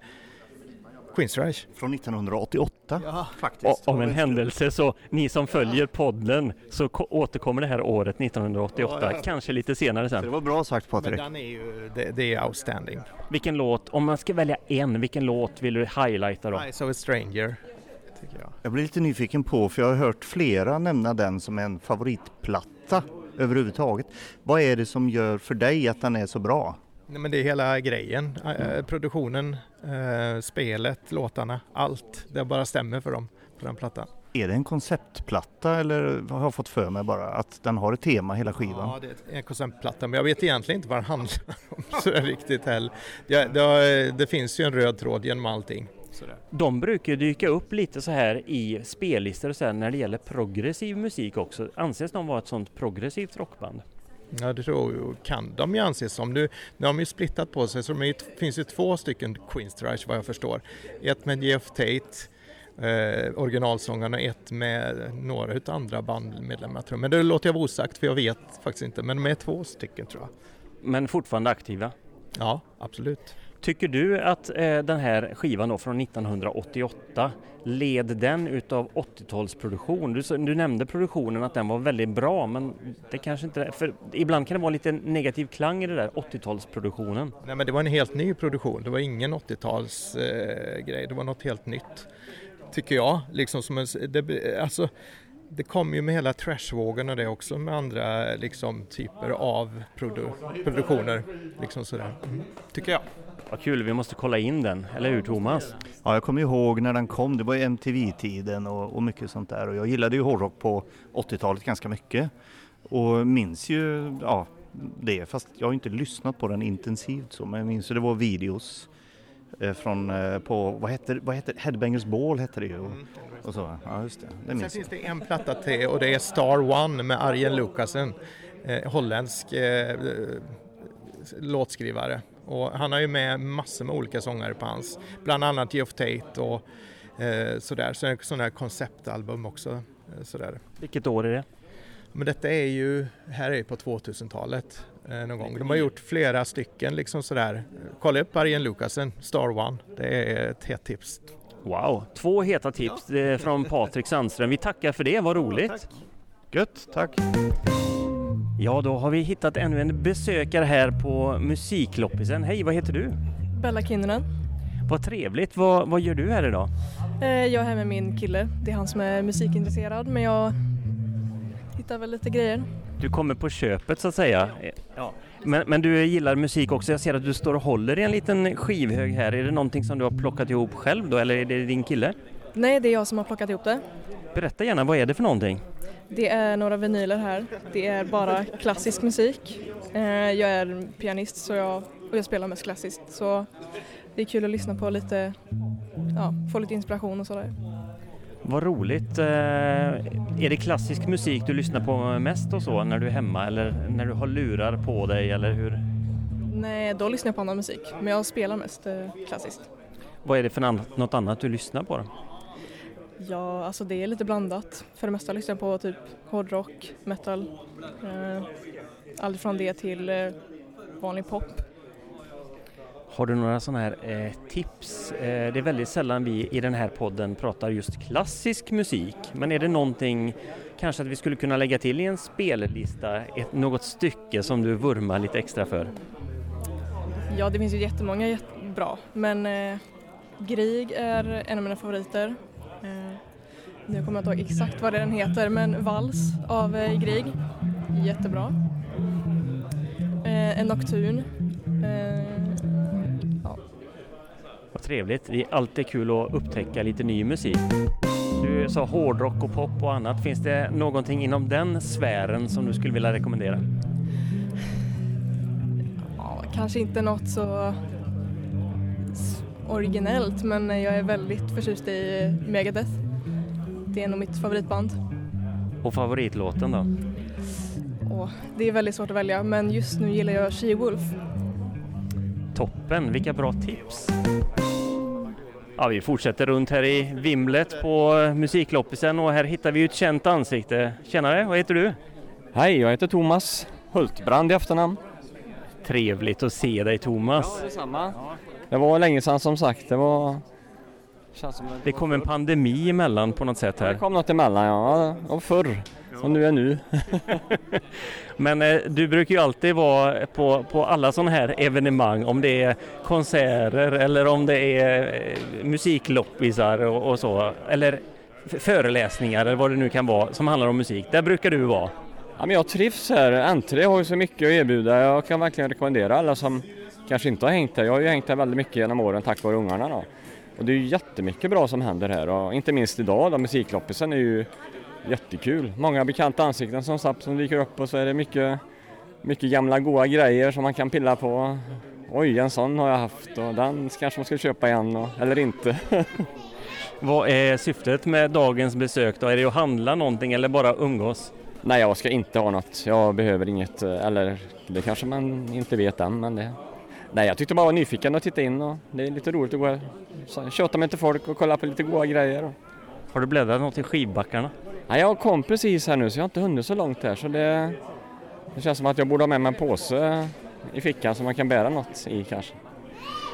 Queensryche. Från 1988 ja, faktiskt. Och, av en händelse så, ni som följer podden, så återkommer det här året 1988, ja, ja. kanske lite senare sen. Det var bra sagt Patrik. Men den är ju, det, det, är outstanding. Vilken låt, om man ska välja en, vilken låt vill du highlighta då? Eyes of a stranger. Jag. jag blir lite nyfiken på, för jag har hört flera nämna den som en favoritplatta överhuvudtaget. Vad är det som gör för dig att den är så bra? Nej, men det är hela grejen. Mm. Produktionen, eh, spelet, låtarna, allt. Det bara stämmer för dem på den plattan. Är det en konceptplatta eller har jag fått för mig bara att den har ett tema hela skivan? Ja, det är en konceptplatta men jag vet egentligen inte vad den handlar om så riktigt heller. Det, det, det, finns ju en röd tråd genom allting. Sådär. De brukar dyka upp lite så här i spellistor och så när det gäller progressiv musik också. Anses de vara ett sånt progressivt rockband? Ja, det tror, kan de ju anses som. Nu, nu har de ju splittat på sig så det finns ju två stycken Queenstrike vad jag förstår. Ett med Jeff Tate, eh, originalsångaren och ett med några utav andra bandmedlemmar. Tror jag. Men det låter jag vara osagt för jag vet faktiskt inte. Men med två stycken tror jag. Men fortfarande aktiva? Ja, absolut. Tycker du att eh, den här skivan då från 1988 led den utav 80-talsproduktion? Du, du, nämnde produktionen att den var väldigt bra men det kanske inte för ibland kan det vara lite negativ klang i det där 80-talsproduktionen. Nej men det var en helt ny produktion, det var ingen 80-talsgrej, eh, det var något helt nytt. Tycker jag, liksom som en, det, alltså det kom ju med hela trashvågen och det också med andra liksom, typer av produ produktioner. Liksom sådär. Mm, tycker jag. Vad kul, vi måste kolla in den, eller hur Thomas? Ja, jag kommer ihåg när den kom, det var MTV-tiden och, och mycket sånt där och jag gillade ju hårdrock på 80-talet ganska mycket och minns ju ja, det, fast jag har inte lyssnat på den intensivt så, men jag minns ju det var videos eh, från eh, på, vad heter, vad heter Headbangers Ball hette det ju. Och, mm. och så. Ja, just det. det Sen finns det en platta till och det är Star One med Arjen Lucasen, eh, holländsk eh, låtskrivare. Och han har ju med massor med olika sångare på hans, bland annat Geoff Tate och eh, sådär. Så det är sån här konceptalbum också. Eh, sådär. Vilket år är det? Men detta är ju, här är på 2000-talet eh, någon gång. De har gjort flera stycken liksom sådär. Kolla upp Arjen Lucasen, Star One. Det är ett hett tips. Wow, två heta tips ja. från Patrik Sandström. Vi tackar för det, vad roligt. Ja, tack. Gött, tack. Ja, då har vi hittat ännu en besökare här på Musikloppisen. Hej, vad heter du? Bella Kinnunen. Vad trevligt. Vad, vad gör du här idag? Eh, Jag är här med min kille. Det är han som är musikintresserad men jag hittar väl lite grejer. Du kommer på köpet så att säga. Ja. Men, men du gillar musik också. Jag ser att du står och håller i en liten skivhög här. Är det någonting som du har plockat ihop själv då eller är det din kille? Nej, det är jag som har plockat ihop det. Berätta gärna, vad är det för någonting? Det är några vinyler här. Det är bara klassisk musik. Eh, Jag är pianist så jag, och jag spelar mest klassiskt så det är kul att lyssna på lite, ja, få lite inspiration och sådär. Vad roligt. Eh, Är det klassisk musik du lyssnar på mest och så när du är hemma eller när du har lurar på dig eller hur? Nej, då lyssnar jag på annan musik men jag spelar mest eh, klassiskt. Vad är det för något annat du lyssnar på då? Ja, alltså det är lite blandat. För det mesta lyssnar jag på typ hårdrock, metal, eh, allt från det till eh, vanlig pop. Har du några sådana här eh, tips? Eh, det är väldigt sällan vi i den här podden pratar just klassisk musik. Men är det någonting kanske att vi skulle kunna lägga till i en spellista? Ett, något stycke som du vurmar lite extra för? Ja, det finns ju jättemånga jätte- bra, men eh, Grieg är en av mina favoriter. Eh, nu kommer jag inte ihåg exakt vad den heter, men Vals av eh, Grieg, jättebra. Eh, en Nocturne. Eh, ja. Vad trevligt. Det är alltid kul att upptäcka lite ny musik. Du sa hårdrock och pop och annat. Finns det någonting inom den sfären som du skulle vilja rekommendera? Ja, kanske inte något så originellt, men jag är väldigt förtjust i Megadeth. Det är nog mitt favoritband. Och favoritlåten då? Och det är väldigt svårt att välja, men just nu gillar jag She-Wolf. Toppen, vilka bra tips! Ja, vi fortsätter runt här i vimlet på musikloppisen och här hittar vi ett känt ansikte. Tjenare, vad heter du? Hej, jag heter Thomas Hultbrand i efternamn. Trevligt att se dig Thomas. Ja, detsamma. Det var länge sedan som sagt. Det var... Som Det kom en pandemi emellan på något sätt Det här. kom något emellan, ja. Och förr. Och nu är nu. Men eh, du brukar ju alltid vara på, på alla sådana här evenemang, om det är konserter eller om det är eh, musikloppisar och, och så, eller föreläsningar eller vad det nu kan vara som handlar om musik. Där brukar du vara. Ja, men jag trivs här. N3 har ju så mycket att erbjuda. Jag kan verkligen rekommendera alla som kanske inte har hängt här. Jag har ju hängt här väldigt mycket genom åren tack vare ungarna då. Och det är ju jättemycket bra som händer här och inte minst idag då musikloppisen är ju jättekul. Många bekanta ansikten som sagt som dyker upp och så är det mycket, mycket gamla goa grejer som man kan pilla på. Oj, en sån har jag haft och den kanske man ska köpa igen och, eller inte. Vad är syftet med dagens besök då? Är det att handla någonting eller bara umgås? Nej, jag ska inte ha något. Jag behöver inget, eh, eller det kanske man inte vet än, men det... Nej, jag tyckte bara var nyfiken att titta in och det är lite roligt att gå här, så köta med lite folk och kolla på lite goda grejer. och- Har du bläddrat något i skivbackarna? Nej, jag kom precis här nu så jag har inte hunnit så långt här så det... Det känns som att jag borde ha med mig en påse i fickan så man kan bära något i kanske.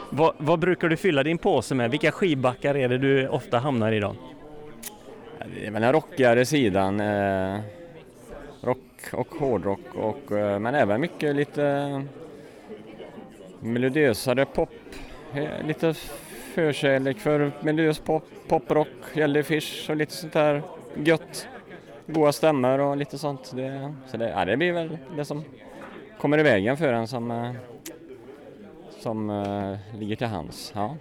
Vad, vad brukar du fylla din påse med? Vilka skivbackar är det du ofta hamnar i då? Det är väl den rockigare sidan. Eh, rock och hårdrock och, eh, men även mycket lite melodiösare pop. Eh, lite förkärlek för melodiös pop, poprock, Jellyfish och lite sånt där gött. goa stämmor och lite sånt. Det, så det, ja, det blir väl det som kommer i vägen för en som, eh, som uh, ligger till hands. Ja.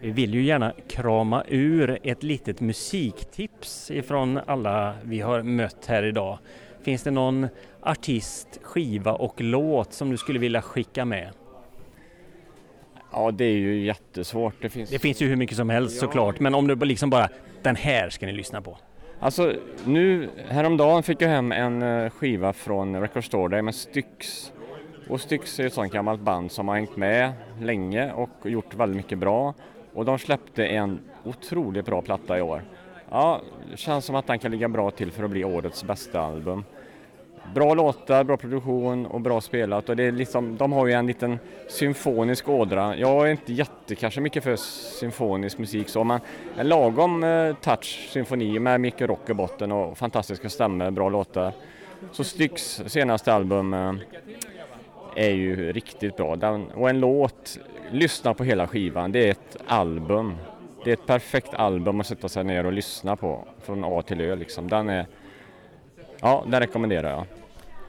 Vi vill ju gärna krama ur ett litet musiktips ifrån alla vi har mött här idag. Finns det någon artist, skiva och låt som du skulle vilja skicka med? Ja, det är ju jättesvårt. Det finns Det finns ju hur mycket som helst såklart, men om du liksom bara den här ska ni lyssna på. Alltså nu häromdagen fick jag hem en eh, skiva från Record Store Day med Styx. Och Styx är ett sånt gammalt band som har hängt med länge och gjort väldigt mycket bra. Och de släppte en otroligt bra platta i år. Ja, det känns som att den kan ligga bra till för att bli årets bästa album. Bra låtar, bra produktion och bra spelat och det är liksom, de har ju en liten symfonisk ådra. Jag är inte jätte kanske mycket för symfonisk musik så men en lagom eh, touch symfoni med mycket rock i botten och fantastiska stämmor, bra låtar. Så Styx senaste album eh, är ju riktigt bra. Den, och en låt, lyssna på hela skivan, det är ett album. Det är ett perfekt album att sätta sig ner och lyssna på från A till Ö liksom. Den är, ja den rekommenderar jag.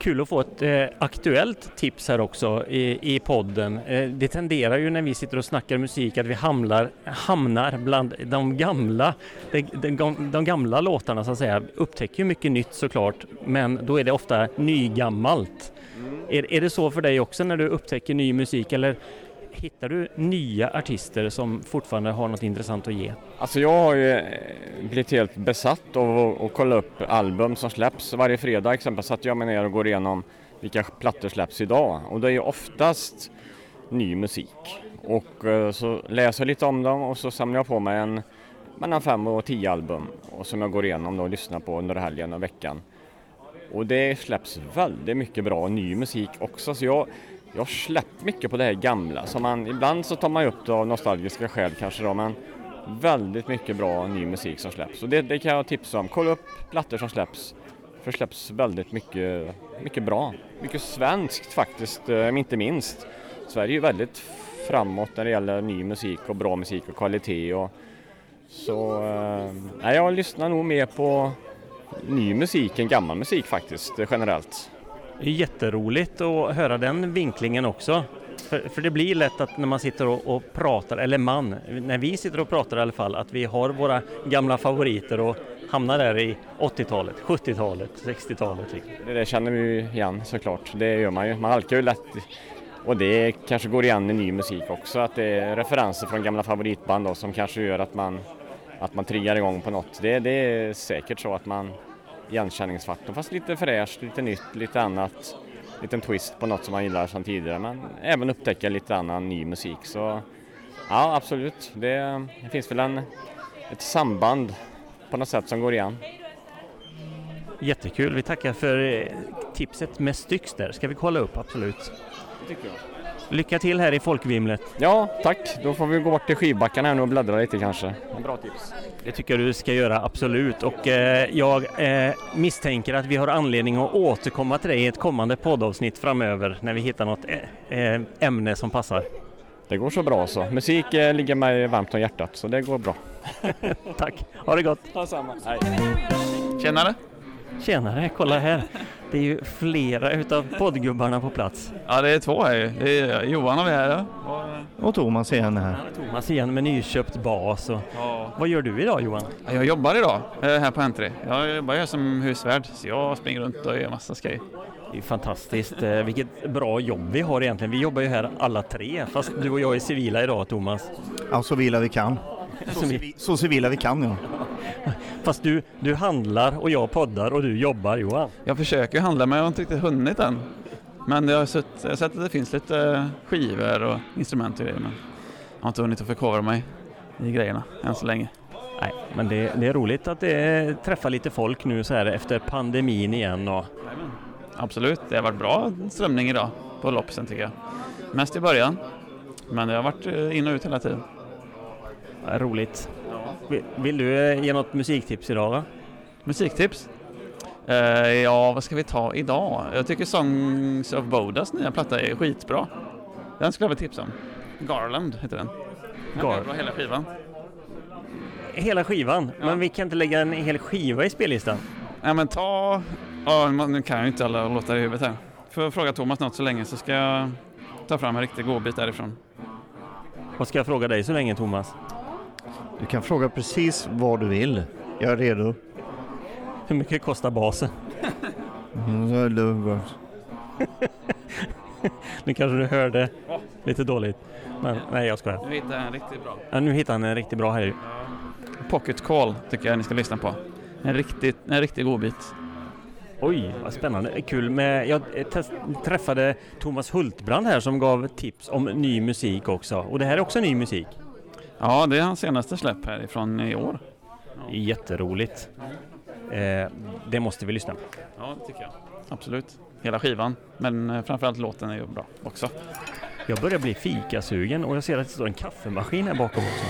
Kul att få ett eh, aktuellt tips här också i, i podden. Eh, det tenderar ju när vi sitter och snackar musik att vi hamnar, hamnar bland de gamla, de, de, de gamla låtarna så att säga. Upptäcker ju mycket nytt såklart, men då är det ofta nygammalt. Är, är det så för dig också när du upptäcker ny musik eller hittar du nya artister som fortfarande har något intressant att ge? Alltså jag har ju eh, blivit helt besatt av att kolla upp album som släpps. Varje fredag exempelvis satt jag mig ner och går igenom vilka plattor släpps idag och det är ju oftast ny musik. Och eh, så läser jag lite om dem och så samlar jag på mig en mellan fem och tio album och som jag går igenom och lyssnar på under helgen och veckan. Och det släpps väldigt mycket bra ny musik också så jag jag har släppt mycket på det här gamla. Så man, ibland så tar man upp det av nostalgiska skäl kanske då, men väldigt mycket bra ny musik som släpps. Och det, det kan jag tipsa om. Kolla upp plattor som släpps. För det släpps väldigt mycket, mycket bra. Mycket svenskt faktiskt, eh, inte minst. Sverige är väldigt framåt när det gäller ny musik och bra musik och kvalitet. Och, så eh, jag lyssnar nog mer på ny musik än gammal musik faktiskt, eh, generellt. Det är jätteroligt att höra den vinklingen också. För, för, det blir lätt att när man sitter och, och, pratar, eller man, när vi sitter och pratar i alla fall, att vi har våra gamla favoriter och hamnar där i 80-talet, 70-talet, 60-talet. Det, där känner vi igen såklart, det gör man ju. Man halkar ju lätt och det kanske går igen i ny musik också, att det är referenser från gamla favoritband då, som kanske gör att man, att man triggar igång på något. Det, det är säkert så att man igenkänningsfaktorn fast lite fräscht, lite nytt, lite annat. Liten twist på något som man gillar sedan tidigare men även upptäcka lite annan ny musik. Så ja, absolut. Det, det finns väl en, ett samband på något sätt som går igen. Jättekul, vi tackar för tipset med Styx där. Ska vi kolla upp, absolut. Det tycker jag. Lycka till här i folkvimlet. Ja, tack. Då får vi gå bort till skivbackarna här nu och bläddra lite kanske. En bra tips. Det tycker jag du ska göra, absolut. Och eh, jag eh, misstänker att vi har anledning att återkomma till dig i ett kommande poddavsnitt framöver när vi hittar något eh, eh ämne som passar. Det går så bra så. Musik eh, ligger mig varmt om hjärtat så det går bra. Tack, ha det gott! Ha samma. Hej. Tjenare! Tjenare, kolla här! Det är ju flera utav poddgubbarna på plats. Ja, det är två här ju. Det är Johan har vi här och, och Thomas igen här. Ja, Thomas igen med nyköpt bas. Och... Ja. Vad gör du idag Johan? Jag jobbar idag eh, här på Entry. Jag jobbar här som husvärd så jag springer runt och gör massa grejer. Det är fantastiskt. Eh, vilket bra jobb vi har egentligen. Vi jobbar ju här alla tre, fast du och jag är civila idag Thomas. Ja, så civila vi kan. Så, civi så civila vi kan ja. Fast du, du handlar och jag poddar och du jobbar Johan. Jag försöker handla men jag har inte riktigt hunnit än. Men jag har, sett, jag har sett att det finns lite skivor och instrument och grejer men jag har inte hunnit att förkovra mig i grejerna än så länge. Nej, men det, det är roligt att det träffar lite folk nu så här efter pandemin igen. Och... Absolut, det har varit bra strömning idag på loppisen tycker jag. Mest i början, men det har varit eh, in och ut hela tiden. Roligt. Vill, vill, du eh, ge något musiktips idag? Va? Musiktips? Uh, ja, vad ska vi ta idag? Jag tycker Songs of Bodas nya platta är skitbra. Den skulle jag vilja tipsa om. Garland heter den. Gar hela skivan. Hela skivan? Ja. Men vi kan inte lägga en hel skiva i spellistan? Ja men ta... Ja, nu kan jag inte alla låtar i huvudet här. Får jag fråga Thomas något så länge så ska jag ta fram en riktig godbit därifrån. Vad ska jag fråga dig så länge Thomas? Du kan fråga precis vad du vill. Jag är redo. Hur mycket kostar basen? Mm, nu kanske du hörde lite dåligt. Men nej, jag skojar. Nu hittar jag en riktigt bra. Ja, nu hittar han en riktigt bra här. Pocket Call tycker jag ni ska lyssna på. En riktigt, en riktig godbit. Oj, vad spännande. Kul med... Jag träffade Thomas Hultbrand här som gav tips om ny musik också. Och det här är också ny musik. Ja, det är hans senaste släpp härifrån i år. Jätteroligt. Eh, det måste vi lyssna på. Ja, det tycker jag. Absolut. Hela skivan, men eh, framförallt låten är ju bra också. Jag börjar bli fikasugen och jag ser att det står en kaffemaskin här bakom också.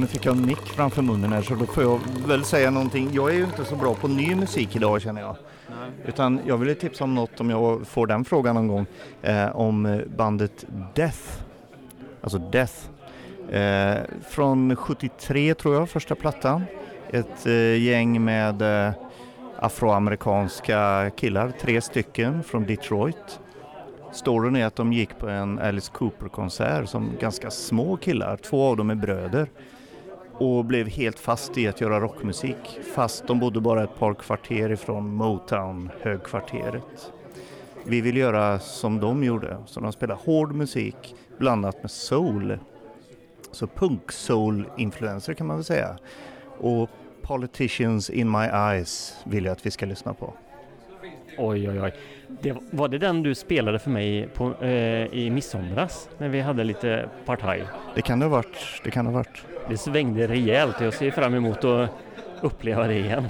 Nu fick jag en mick framför munnen här så då får jag väl säga någonting. Jag är ju inte så bra på ny musik idag känner jag. Nej. Utan jag ville tipsa om något om jag får den frågan någon gång. Eh, om bandet Death. Alltså Death. Eh, från 73 tror jag, första plattan. Ett eh, gäng med eh, afroamerikanska killar, tre stycken från Detroit. Storyn är att de gick på en Alice Cooper-konsert som ganska små killar, två av dem är bröder och blev helt fast i att göra rockmusik fast de bodde bara ett par kvarter ifrån Motown högkvarteret. Vi vill göra som de gjorde, så de spelar hård musik blandat med soul. Så punk-soul-influenser kan man väl säga. Och Politicians in my eyes vill jag att vi ska lyssna på. Oj, oj, oj. Det, var det den du spelade för mig på, eh, i midsomras när vi hade lite partaj? Det kan det ha varit. Det kan det ha varit. Det svängde rejält och jag ser fram emot att uppleva det igen.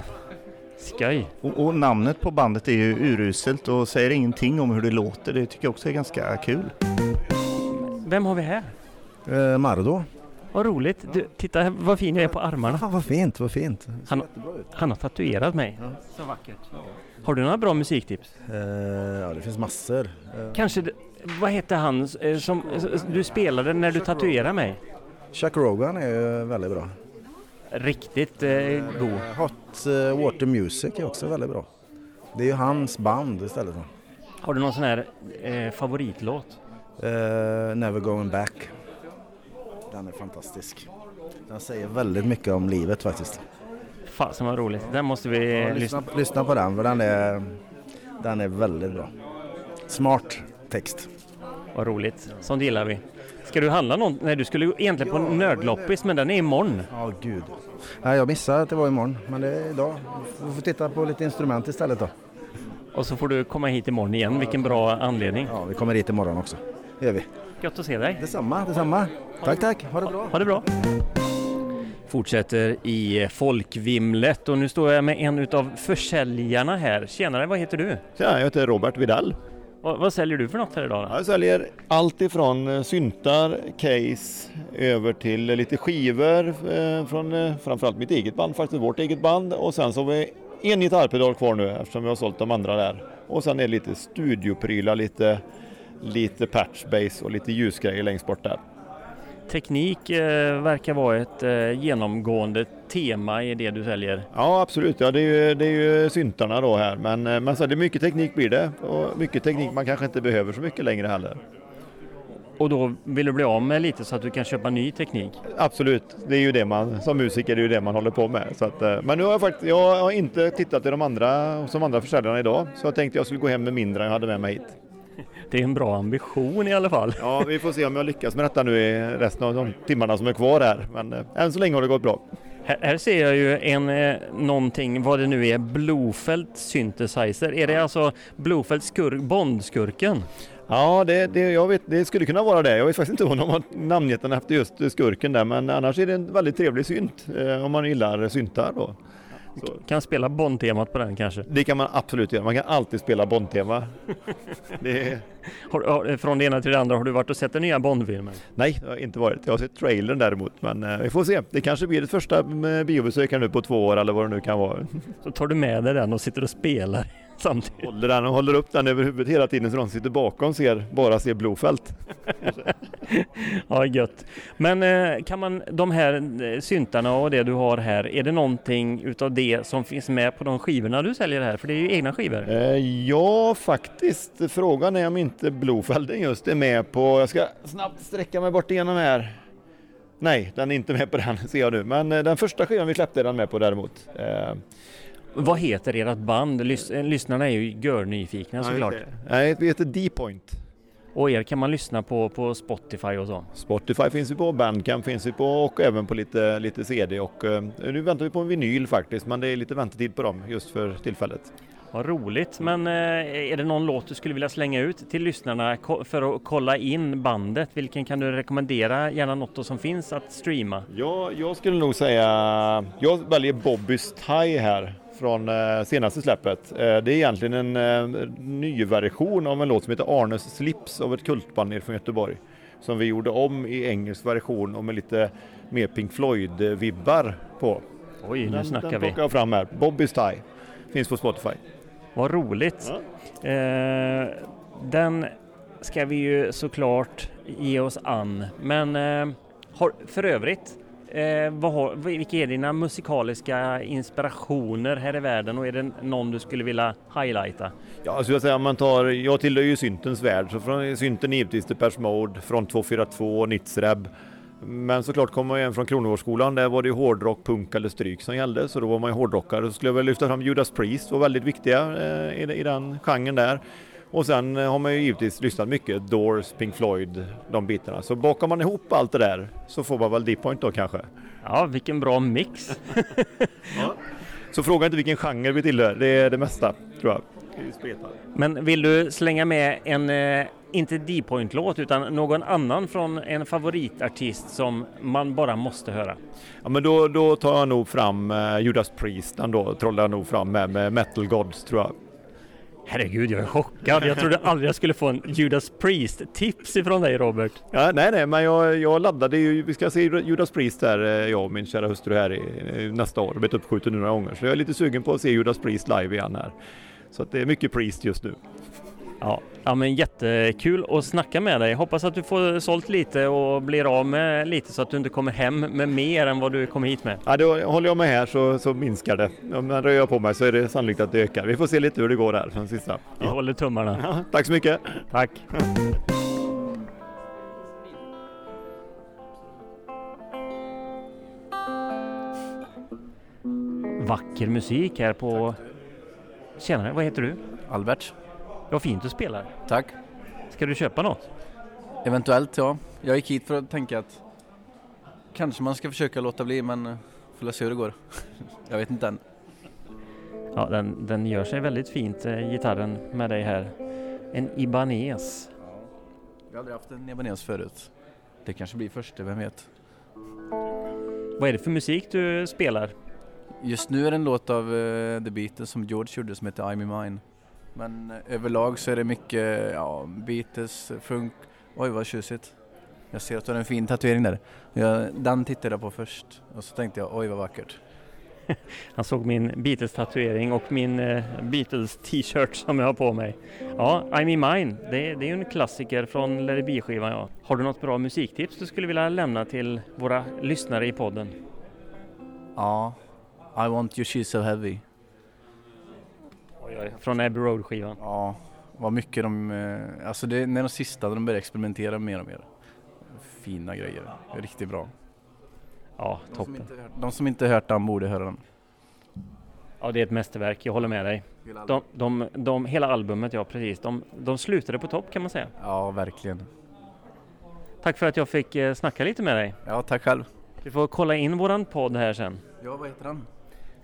Skoj! Och, och namnet på bandet är ju uruselt och säger ingenting om hur det låter. Det tycker jag också är ganska kul. Vem har vi här? Eh, Mardo. Vad roligt! Du, titta vad fin jag är på armarna. vad fint, vad fint. Han, han har tatuerat mig. Så vackert. Har du några bra musiktips? Eh, ja, det finns massor. Eh, Kanske, vad hette han eh, som eh, du spelade när du tatuerade mig? Chuck Rogan är ju väldigt bra. Riktigt eh, god. Hot eh, Water Music är också väldigt bra. Det är ju hans band istället. Har du någon sån här eh, favoritlåt? Eh, Never Going Back. Den är fantastisk. Den säger väldigt mycket om livet faktiskt. Fasen vad roligt. Den måste vi Ja, lyssna på. lyssna på den för den är, den är väldigt bra. Smart text. Vad roligt. Sånt gillar vi. Ska du handla någon? Nej, du skulle egentligen på nördloppis, men den är imorgon. Ja, gud. Nej, jag missade att det var imorgon, men det är idag. Vi får titta på lite instrument istället då. Och så får du komma hit imorgon igen. Vilken bra anledning. Ja, vi kommer hit imorgon också. Det gör vi. Gött att se dig. Detsamma, detsamma. Tack, tack. Ha det bra. Ha det bra. Fortsätter i folkvimlet och nu står jag med en utav försäljarna här. Tjenare, vad heter du? Tjena, jag heter Robert Vidal. Vad, vad säljer du för något här idag? Då? Jag säljer allt ifrån eh, syntar, case, över till lite skivor eh, från eh, framförallt mitt eget band, faktiskt vårt eget band. Och sen så har vi en gitarrpedal kvar nu eftersom vi har sålt de andra där. Och sen är det lite studioprylar, lite, lite patchbase och lite ljusgrejer längst bort där. Teknik eh, verkar vara ett eh, genomgående tema i det du säljer. Ja absolut, ja, det, är ju, det är ju syntarna då här. Men, eh, men så det är mycket teknik blir det och mycket teknik man kanske inte behöver så mycket längre heller. Och då vill du bli av med lite så att du kan köpa ny teknik? Absolut, det är ju det man som musiker det är ju det man håller på med. Så att, eh, men nu har jag faktiskt, jag har inte tittat i de andra som andra försäljarna idag så jag tänkte jag skulle gå hem med mindre än jag hade med mig hit. Det är en bra ambition i alla fall. Ja, vi får se om jag lyckas med detta nu i resten av de timmarna som är kvar här. Men eh, än så länge har det gått bra. Här, här ser jag ju en eh, någonting, vad det nu är, Blofeld Synthesizer. Är det alltså Blofeld skurk, Bondskurken? Ja, det, det, jag vet, det skulle kunna vara det. Jag vet faktiskt inte om de har namngett den efter just skurken där, men annars är det en väldigt trevlig synt eh, om man gillar syntar då. Kan spela Bond-temat på den kanske? Det kan man absolut göra. Man kan alltid spela Bond-tema. det är... Har, har, från det ena till det andra, har du varit och sett den nya Bond-filmen? Nej, det har inte varit. Jag har sett trailern däremot, men eh, vi får se. Det kanske blir ett första eh, biobesök nu på två år eller vad det nu kan vara. Så tar du med dig den och sitter och spelar samtidigt? Håller den och håller upp den över huvudet hela tiden så de sitter bakom ser, bara ser Blofält. Ja, gött. Men eh, kan man, de här eh, syntarna och det du har här, är det någonting utav det som finns med på de skivorna du säljer här? För det är ju egna skivor. Eh, ja, faktiskt. Frågan är om inte Blofälden just är med på... Jag ska snabbt sträcka mig bort igenom här. Nej, den är inte med på den ser jag nu. Men den första skivan vi släppte är den med på däremot. Vad heter ert band? Lys eh, lyssnarna är ju görnyfikna såklart. Nej, vi heter D-Point. Och er kan man lyssna på på Spotify och så? Spotify finns vi på, Bandcamp finns vi på och även på lite, lite CD och eh, nu väntar vi på en vinyl faktiskt men det är lite väntetid på dem just för tillfället. Vad roligt, men eh, är det någon låt du skulle vilja slänga ut till lyssnarna för att kolla in bandet? Vilken kan du rekommendera? Gärna något som finns att streama. Ja, jag skulle nog säga, jag väljer Bobbys Thai här från eh, senaste släppet. Eh, det är egentligen en eh, ny version av en låt som heter Arnes Slips av ett kultband från Göteborg. som vi gjorde om i engelsk version och med lite mer Pink Floyd-vibbar på. Oj, nu den, snackar den vi. plockar jag fram här. Bobby's Tie. Finns på Spotify. Vad roligt. Eh, den ska vi ju såklart ge oss an. Men eh, har, för övrigt, eh, vad har, vilka är dina musikaliska inspirationer här i världen och är det någon du skulle vilja highlighta? Ja, alltså jag, säga, man tar, jag tillhör ju syntens värld, så från synten givetvis Depeche Mode, från 242, Nitzreb. Men såklart kommer man igen från Kronogårdsskolan, där var det ju hårdrock, punk eller stryk som gällde, så då var man ju hårdrockare. Så skulle jag väl lyfta fram Judas Priest, var väldigt viktiga eh, i, i den genren där. Och sen eh, har man ju givetvis lyssnat mycket, Doors, Pink Floyd, de bitarna. Så bakar man ihop allt det där så får man väl Deep Point då kanske. Ja, vilken bra mix! Så fråga inte vilken genre vi tillhör, det är det mesta tror jag. Men vill du slänga med en, eh, inte D-point-låt, utan någon annan från en favoritartist som man bara måste höra? Ja men då, då tar jag nog fram eh, Judas Priest, den då trollar jag nog fram med, med Metal Gods tror jag. Herregud, jag är chockad. Jag trodde aldrig jag skulle få en Judas Priest-tips ifrån dig, Robert. Ja, nej, nej, men jag, jag laddade ju, vi ska se Judas Priest här, eh, jag och min kära hustru här i, nästa år. Det har blivit typ uppskjuten några gånger, så jag är lite sugen på att se Judas Priest live igen här. Så att det är mycket Priest just nu. Ja, ja, men jättekul att snacka med dig. Hoppas att du får sålt lite och blir av med lite så att du inte kommer hem med mer än vad du kom hit med. Ja, då håller jag mig här så, så minskar det. Om jag på mig så är det sannolikt att det ökar. Vi får se lite hur det går där för den sista. Vi håller tummarna. Ja, tack så mycket! Tack! Vacker musik här på... Tjenare, vad heter du? Albert. Vad fint du spelar. Tack. Ska du köpa något? Eventuellt ja. Jag gick hit för att tänka att kanske man ska försöka låta bli men eh, får se hur det går. Jag vet inte än. Ja, den, den gör sig väldigt fint, eh, gitarren med dig här. En Ibanez. Jag har aldrig haft en Ibanez förut. Det kanske blir första, vem vet? Vad är det för musik du spelar? Just nu är det en låt av uh, The Beatles som George gjorde som heter I'm in mine. Men uh, överlag så är det mycket ja, Beatles, funk. Oj vad tjusigt. Jag ser att du har en fin tatuering där. Jag, den tittade jag på först och så tänkte jag oj vad vackert. Han såg min Beatles-tatuering och min eh, Beatles-t-shirt som jag har på mig. Ja, I'm in mine. Det, det är ju en klassiker från Let it Be-skivan. Ja. Har du något bra musiktips du skulle vilja lämna till våra lyssnare i podden? Ja, I want you she's so heavy. Oj, oj, från Abbey Road-skivan. Ja, vad mycket de... eh, Alltså det är när de sista de börjar experimentera mer och mer. Fina grejer. Riktigt bra. Ja, De som, toppen. inte hört, de som inte hört den borde höra den. Ja, det är ett mästerverk. Jag håller med dig. Hela De, de, de, hela albumet, ja precis. De, de slutade på topp kan man säga. Ja, verkligen. Tack för att jag fick eh, snacka lite med dig. Ja, tack själv. Vi får kolla in våran podd här sen. Ja, vad heter den?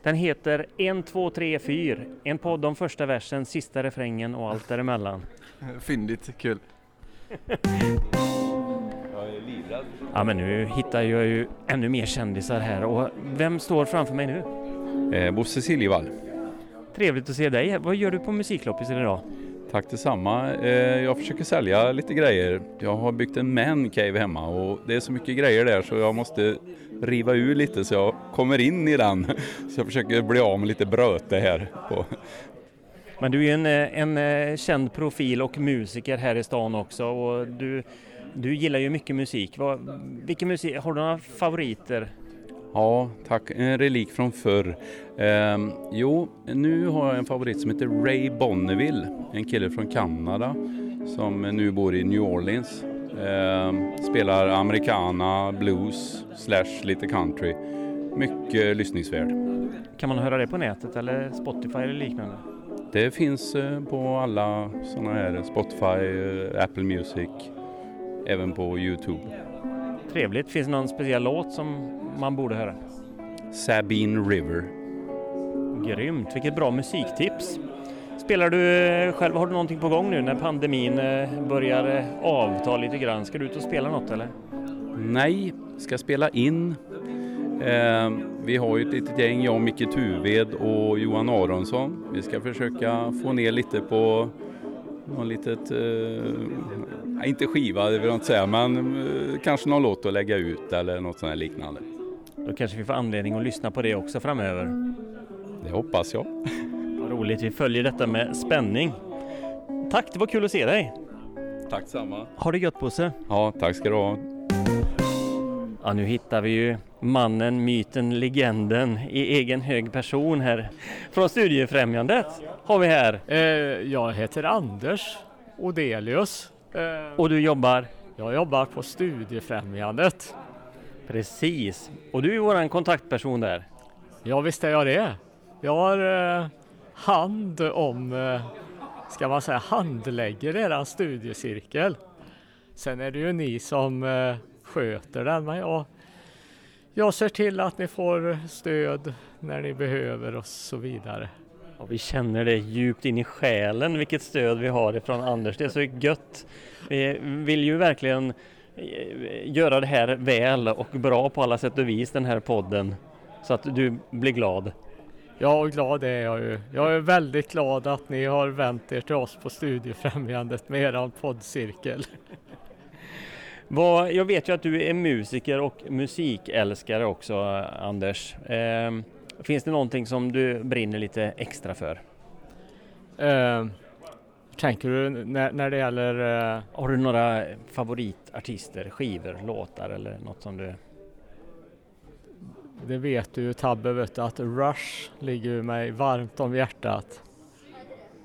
Den heter 1, 2, 3, 4. En podd om första versen, sista refrängen och allt däremellan. Fyndigt, kul. Ja men nu hittar jag ju ännu mer kändisar här och vem står framför mig nu? Eh, Bosse Siljevall. Trevligt att se dig. Vad gör du på musikloppisen idag? Tack detsamma. Eh, jag försöker sälja lite grejer. Jag har byggt en man cave hemma och det är så mycket grejer där så jag måste riva ur lite så jag kommer in i den. Så jag försöker bli av med lite bröte här. Men du är en, eh, en eh, känd profil och musiker här i stan också och du, du gillar ju mycket musik. Vilken musik. Har du några favoriter? Ja, tack. En relik från förr. Ehm, jo, nu har jag en favorit som heter Ray Bonneville. En kille från Kanada som nu bor i New Orleans. Ehm, spelar americana, blues, slash lite country. Mycket lyssningsvärd. Kan man höra det på nätet eller Spotify eller liknande? Det finns eh, på alla sådana här Spotify, eh, Apple Music, även på Youtube. Trevligt. Finns det någon speciell låt som man borde höra? Sabine River. Grymt. Vilket bra musiktips. Spelar du eh, själv, har du någonting på gång nu när pandemin eh, börjar eh, avta lite grann? Ska du ut och spela något eller? Nej, ska spela in. Eh, vi har ju ett litet gäng, jag, Micke Tuved och Johan Aronsson. Vi ska försöka få ner lite på något litet eh, inte skiva, det vill jag inte säga, men eh, kanske någon låt att lägga ut eller något sånt här liknande. Då kanske vi får anledning att lyssna på det också framöver. Det hoppas jag. Vad roligt, vi följer detta med spänning. Tack, det var kul att se dig. Tack samma. Ha det gött Bosse. Ja, tack ska du ha. Ja, nu hittar vi ju mannen, myten, legenden i egen hög person här. Från Studiefrämjandet har vi här. Eh, jag heter Anders Odelius. Eh, Och du jobbar? Jag jobbar på Studiefrämjandet. Precis. Och du är våran kontaktperson där. Ja, visst är jag det. Jag har eh, hand om, ska man säga, handlägger eran studiecirkel. Sen är det ju ni som sköter den, men jag, jag ser till att ni får stöd när ni behöver och så vidare. Och vi känner det djupt in i själen vilket stöd vi har ifrån Anders. Det är så gött. Vi vill ju verkligen eh, göra det här väl och bra på alla sätt och vis den här podden. Så att du blir glad. Ja, och glad är jag ju. Jag är väldigt glad att ni har vänt er till oss på Studiefrämjandet med eran poddcirkel. Vad, jag vet ju att du är musiker och musikälskare också Anders. Eh, finns det någonting som du brinner lite extra för? Eh, tänker du när, när det gäller... Eh, Har du några favoritartister, skivor, låtar eller något som du... det vet du ju Tabbe, vet du, att Rush ligger mig varmt om hjärtat.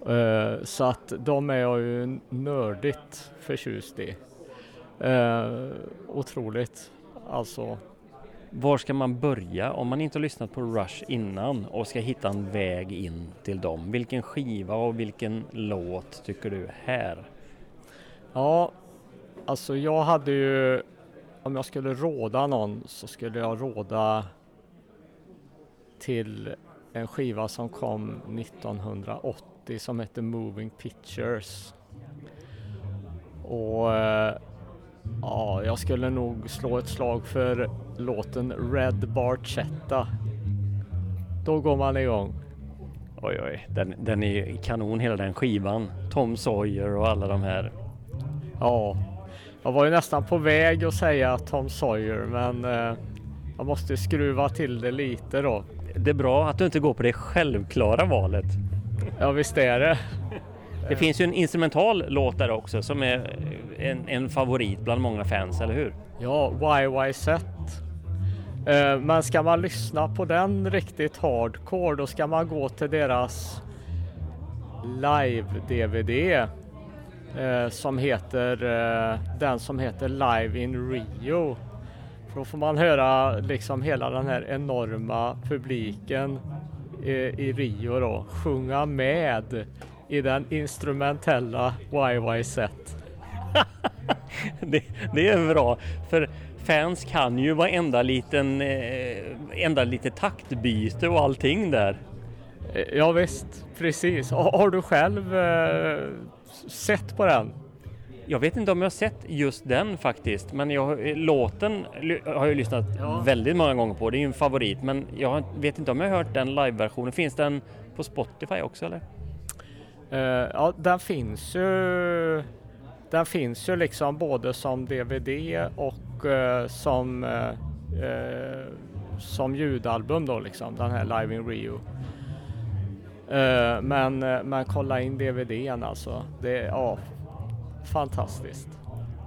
Eh, så att de är jag ju nördigt förtjust i. Eh, otroligt. Alltså, Var ska man börja om man inte har lyssnat på Rush innan och ska hitta en väg in till dem? Vilken skiva och vilken låt tycker du här? Ja, alltså jag hade ju, om jag skulle råda någon så skulle jag råda till en skiva som kom 1980 som hette Moving Pictures. Och eh, ja, jag skulle nog slå ett slag för låten Red Barchetta. Då går man igång. Oj, oj, den, den är kanon hela den skivan. Tom Sawyer och alla de här. Ja, jag var ju nästan på väg att säga Tom Sawyer men eh, jag måste skruva till det lite då. Det är bra att du inte går på det självklara valet. Ja, visst är det. Det finns ju en instrumental låt där också som är en, en favorit bland många fans, eller hur? Ja, YYZ. Eh, Men ska man lyssna på den riktigt hardcore då ska man gå till deras live-DVD eh, som heter eh, den som heter Live in Rio. För då får man höra liksom hela den här enorma publiken i, i Rio då sjunga med i den instrumentella YYZ. det, det är bra, för fans kan ju varenda liten, eh, enda litet taktbyte och allting där. Eh, Ja visst, precis. Har, har du själv eh, sett på den? Jag vet inte om jag har sett just den faktiskt, men jag, har- låten har jag lyssnat Ja. väldigt många gånger på. Det är ju en favorit, men jag vet inte om jag har hört den live-versionen. Finns den på Spotify också eller? Eh, ja, den finns ju. Den finns ju liksom både som DVD och eh, som eh, som ljudalbum då liksom den här Live in Rio. Men, men kolla in DVDn alltså. Det är ja, fantastiskt.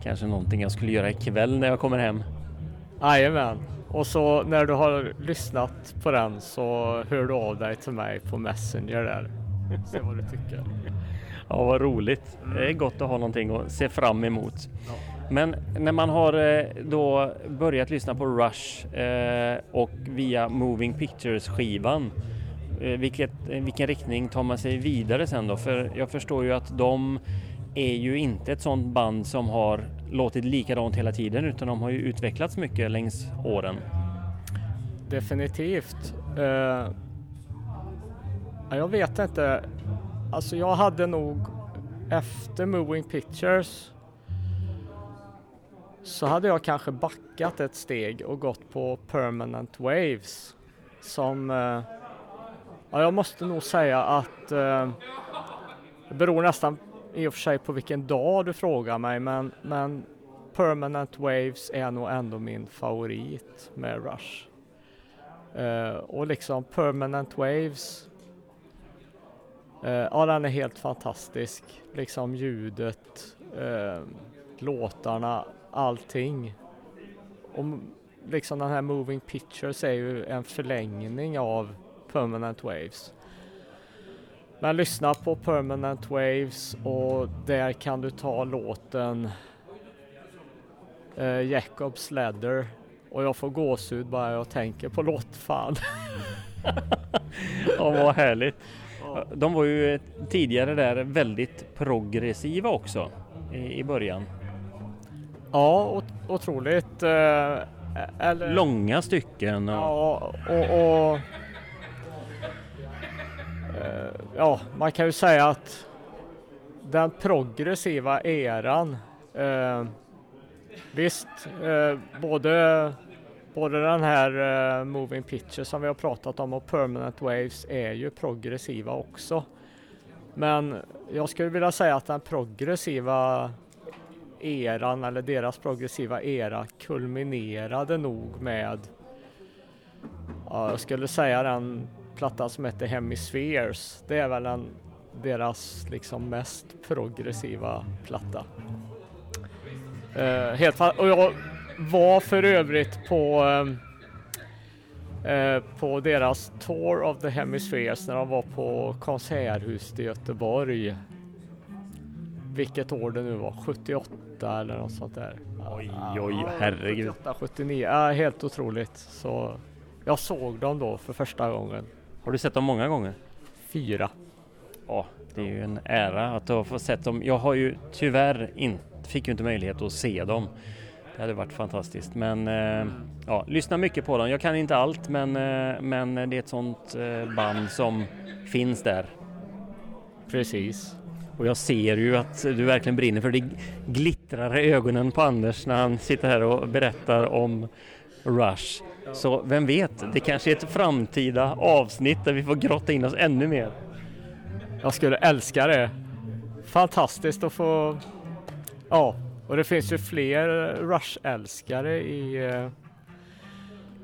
Kanske någonting jag skulle göra ikväll när jag kommer hem. Jajamän. Och så när du har lyssnat på den så hör du av dig till mig på Messenger där. Se vad du tycker. Ja, vad roligt. Det är gott att ha någonting att se fram emot. Men när man har eh, då börjat lyssna på Rush eh, och via Moving Pictures skivan, vilket, eh, vilken riktning tar man sig vidare sen då? För jag förstår ju att de är ju inte ett sånt band som har låtit likadant hela tiden utan de har ju utvecklats mycket längs åren. Definitivt. Ja, jag vet inte. Alltså jag hade nog efter Moving Pictures så hade jag kanske backat ett steg och gått på Permanent Waves. Som, eh, ja jag måste nog säga att eh, det beror nästan i och för sig på vilken dag du frågar mig men, men Permanent Waves är nog ändå min favorit med Rush. Uh, och liksom Permanent Waves, Eh, ja den är helt fantastisk. Liksom ljudet, eh, låtarna, allting. Och liksom den här Moving Pictures är ju en förlängning av Permanent Waves. Men lyssna på Permanent Waves och där kan du ta låten eh, Jacobs Ladder och jag får gåshud bara jag tänker på låtfan. ja, vad härligt. De var ju tidigare där väldigt progressiva också i, i början. Ja, ot otroligt. Eh, eller... Långa stycken. Och... Ja, och, och eh, ja, man kan ju säga att den progressiva eran eh, Visst, eh, både, både den här uh, Moving Picture som vi har pratat om och Permanent Waves är ju progressiva också. Men jag skulle vilja säga att den progressiva eran eller deras progressiva era kulminerade nog med ja, jag skulle säga den plattan som heter Hemispheres. Det är väl en, deras liksom mest progressiva platta. Uh, helt och jag var för övrigt på uh, på deras Tour of the Hemispheres när de var på Konserthuset i Göteborg. Vilket år det nu var, 78 eller något sånt där. Oj, oj, herregud. 78, 79, ja, helt otroligt. Så jag såg dem då för första gången. Har du sett dem många gånger? Fyra. Ja, det är ju en ära att ha fått sett dem. Jag har ju tyvärr inte fick ju inte möjlighet att se dem. Det hade varit fantastiskt. Men eh, ja, lyssna mycket på dem. Jag kan inte allt men, eh, men det är ett sånt eh, band som finns där. Precis. Och jag ser ju att du verkligen brinner för det glittrar i ögonen på Anders när han sitter här och berättar om Rush. Så vem vet, det kanske är ett framtida avsnitt där vi får grotta in oss ännu mer. Jag skulle älska det. Fantastiskt att få Ja, och det finns ju fler Rush-älskare i, eh,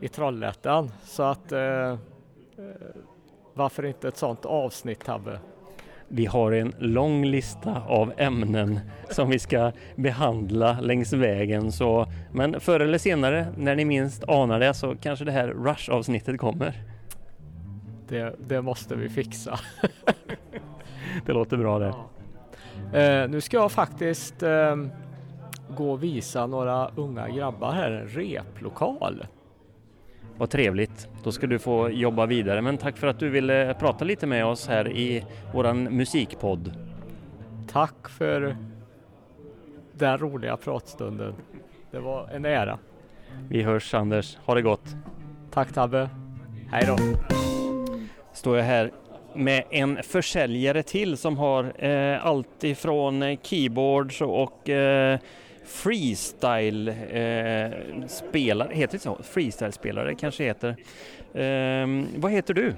i Trollhättan så att eh, eh, varför inte ett sånt avsnitt Tabbe? Vi har en lång lista av ämnen som vi ska behandla längs vägen. Så, men förr eller senare, när ni minst anar det, så kanske det här Rush-avsnittet kommer. Det, det, måste vi fixa. det låter bra det. Ja. Eh, nu ska jag faktiskt eh, gå och visa några unga grabbar här en replokal. Vad trevligt. Då ska du få jobba vidare. Men tack för att du ville prata lite med oss här i våran musikpodd. Tack för den roliga pratstunden. Det var en ära. Vi hörs Anders. Ha det gott. Tack Tabbe. Hej då. Står jag här med en försäljare till som har eh, allt ifrån keyboards och eh, freestyle eh, heter det så? Freestyle spelare kanske heter. Eh, vad heter du?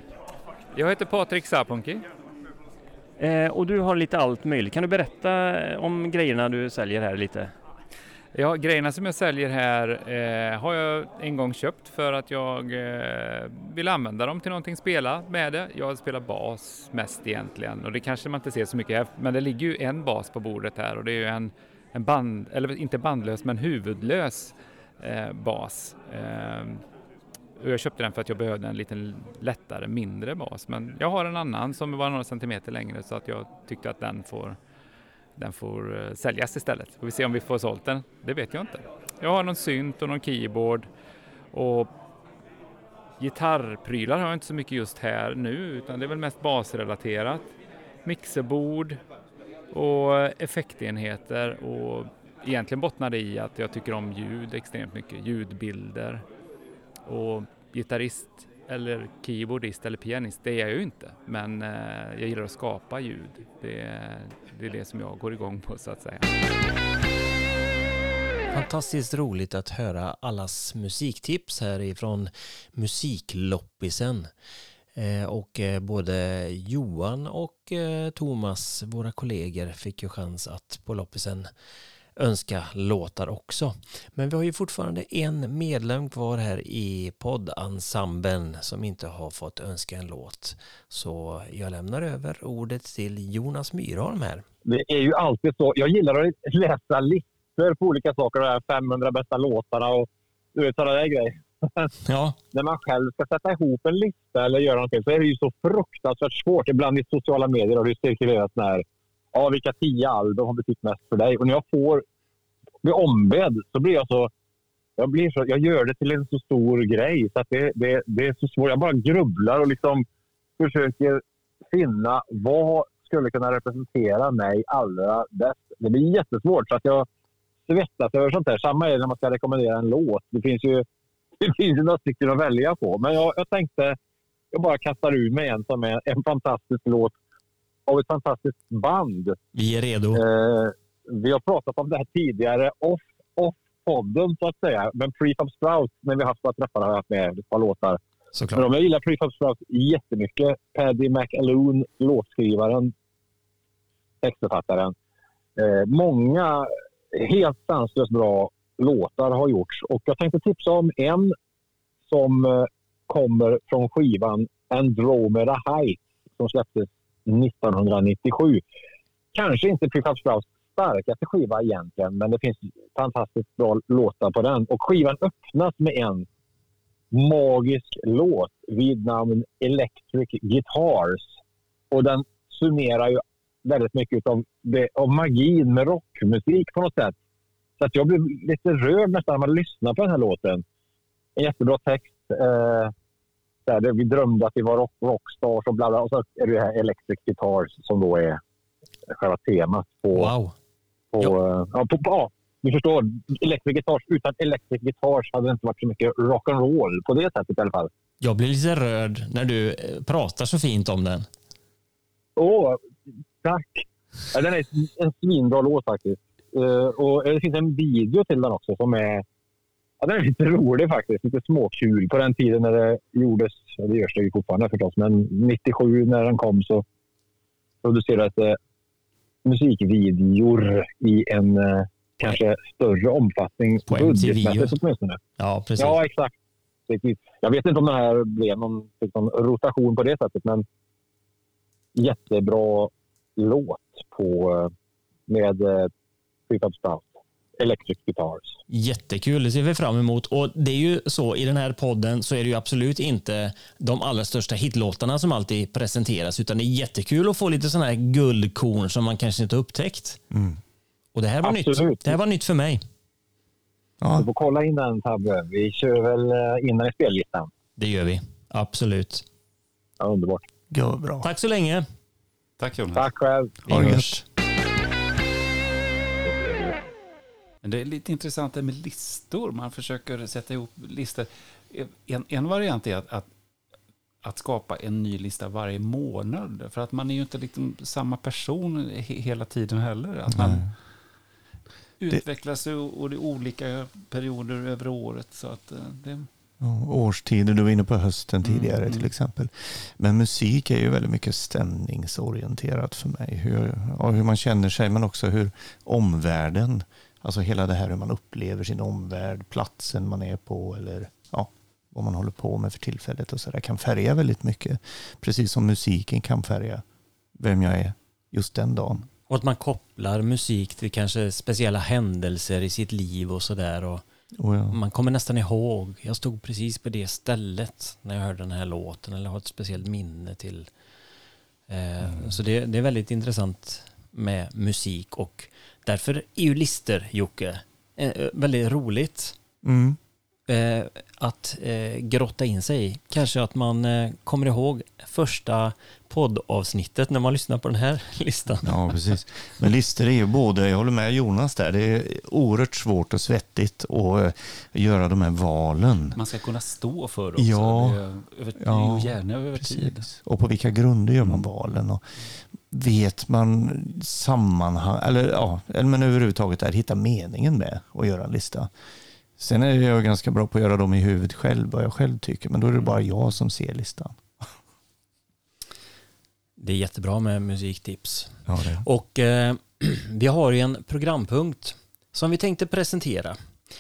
Jag heter Patrik Saponki. Eh, och du har lite allt möjligt. Kan du berätta om grejerna du säljer här lite? Ja, grejerna som jag säljer här eh, har jag en gång köpt för att jag eh, vill använda dem till någonting, spela med det. Jag spelar bas mest egentligen och det kanske man inte ser så mycket här, men det ligger ju en bas på bordet här och det är ju en, en band, eller inte bandlös, men huvudlös eh, bas. Eh, och jag köpte den för att jag behövde en lite lättare, mindre bas, men jag har en annan som var några centimeter längre så att jag tyckte att den får den får eh, säljas istället. Får vi se om vi får sålt den. Det vet jag inte. Jag har någon synt och någon keyboard och gitarrprylar har jag inte så mycket just här nu utan det är väl mest basrelaterat. Mixerbord och effektenheter och egentligen bottnar det i att jag tycker om ljud extremt mycket, ljudbilder och gitarrist eller keyboardist eller pianist, det är jag ju inte. Men eh, jag gillar att skapa ljud. Det, det är det som jag går igång på så att säga. Fantastiskt roligt att höra allas musiktips här ifrån Musikloppisen. Eh, och eh, både Johan och eh, Thomas, våra kollegor, fick ju chans att på loppisen önska låtar också. Men vi har ju fortfarande en medlem kvar här i poddensemblen som inte har fått önska en låt. Så jag lämnar över ordet till Jonas Myrholm här. Det är ju alltid så. Jag gillar att läsa listor på olika saker. De här 500 bästa låtarna och du vet sådana där grejer. Ja. När man själv ska sätta ihop en lista eller göra någonting så är det ju så fruktansvärt svårt. Ibland i sociala medier har det cirkulerat när ja vilka tio album har betytt mest för dig? Och när jag får blir ombedd så blir jag så jag, blir så, jag gör det till en så stor grej så att det, det, det är så svårt. Jag bara grubblar och liksom försöker finna vad skulle kunna representera mig allra bäst. Det blir jättesvårt så att jag svettas över sånt där. Samma är det när man ska rekommendera en låt. Det finns ju, det finns några stycken att välja på. Men jag, jag tänkte jag bara kastar ur mig en som är en fantastisk låt av ett fantastiskt band. Vi är redo. Eh, vi har pratat om det här tidigare off, off podden så att säga. Men Prefab Sprout, när vi haft några träffar, har jag haft med ett par låtar. Såklart. Men jag gillar Prefab Sprout jättemycket. Paddy McAloon, låtskrivaren, textförfattaren. Eh, många helt sanslöst bra låtar har gjorts och jag tänkte tipsa om en som eh, kommer från skivan Andromeda Heights som släpptes 1997. Kanske inte Pippa Strauss starkaste skiva egentligen, men det finns fantastiskt bra låtar på den. Och skivan öppnas med en magisk låt vid namn Electric Guitars. Och den summerar ju väldigt mycket av, det, av magin med rockmusik på något sätt. Så att jag blev lite rörd nästan när man lyssnar på den här låten. En jättebra text. Eh, där vi drömde att vi var rock, rockstars och bla bla. Och så är det här Electric Guitars som då är själva temat på... Wow. På, ja. Ja, på, ja, du förstår. Electric Guitars. Utan Electric Guitars hade det inte varit så mycket rock'n'roll på det sättet i alla fall. Jag blir lite rörd när du eh, pratar så fint om den. Åh, tack! Ja, den är en svinbra låt faktiskt. Uh, och det finns en video till den också som är Ja, den är lite rolig faktiskt. Lite småkul. På den tiden när det gjordes, det görs det ju fortfarande förstås, men 97 när den kom så producerades det musikvideor i en eh, kanske större omfattning. På budgetmässigt åtminstone. Ja, precis. Ja, exakt. Jag vet inte om det här blev någon liksom, rotation på det sättet, men jättebra låt på, eh, med Prefab Sprout. Electric Guitars. Jättekul, det ser vi fram emot. Och det är ju så i den här podden så är det ju absolut inte de allra största hitlåtarna som alltid presenteras, utan det är jättekul att få lite sådana här guldkorn som man kanske inte upptäckt. Mm. Och det här var Absolut. nytt. Det här var nytt för mig. Du får kolla in den Tabbe. Vi kör väl eh, in den i spellistan. Det gör vi. Absolut. Ja, underbart. Ja, bra. Tack så länge. Tack Jonas. Tack själv. Men det är lite intressant det med listor. Man försöker sätta ihop listor. En, en variant är att, att, att skapa en ny lista varje månad. För att man är ju inte liksom samma person he, hela tiden heller. Att man Nej. utvecklas och, och det är olika perioder över året. Så att eh, det, årstider, du var inne på hösten tidigare Mm, till mm. exempel. Men musik är ju väldigt mycket stämningsorienterat för mig. Hur, hur man känner sig men också hur omvärlden, alltså hela det här hur man upplever sin omvärld, platsen man är på eller ja, vad man håller på med för tillfället och så där kan färga väldigt mycket. Precis som musiken kan färga vem jag är just den dagen. Och att man kopplar musik till kanske speciella händelser i sitt liv och sådär. Och Oh ja. Man kommer nästan ihåg, jag stod precis på det stället när jag hörde den här låten eller har ett speciellt minne till. Eh, Så det, det är väldigt intressant med musik och därför är ju lister, Jocke, eh, väldigt roligt Mm eh, att eh, grotta in sig i. Kanske att man eh, kommer ihåg första poddavsnittet när man lyssnar på den här listan. Ja, precis. Men listor är ju både, jag håller med Jonas där, det är oerhört svårt och svettigt att eh, göra de här valen. man ska kunna stå för också. Ja, Det är över, ja, gärna över tid. Och på vilka grunder gör man valen? Och vet man sammanhang, eller ja, eller men överhuvudtaget där, hitta meningen med att göra en lista. Sen är jag ganska bra på att göra dem i huvudet själv, vad jag själv tycker, men då är det bara jag som ser listan. Det är jättebra med musiktips. Ja. Och eh, vi har ju en programpunkt som vi tänkte presentera.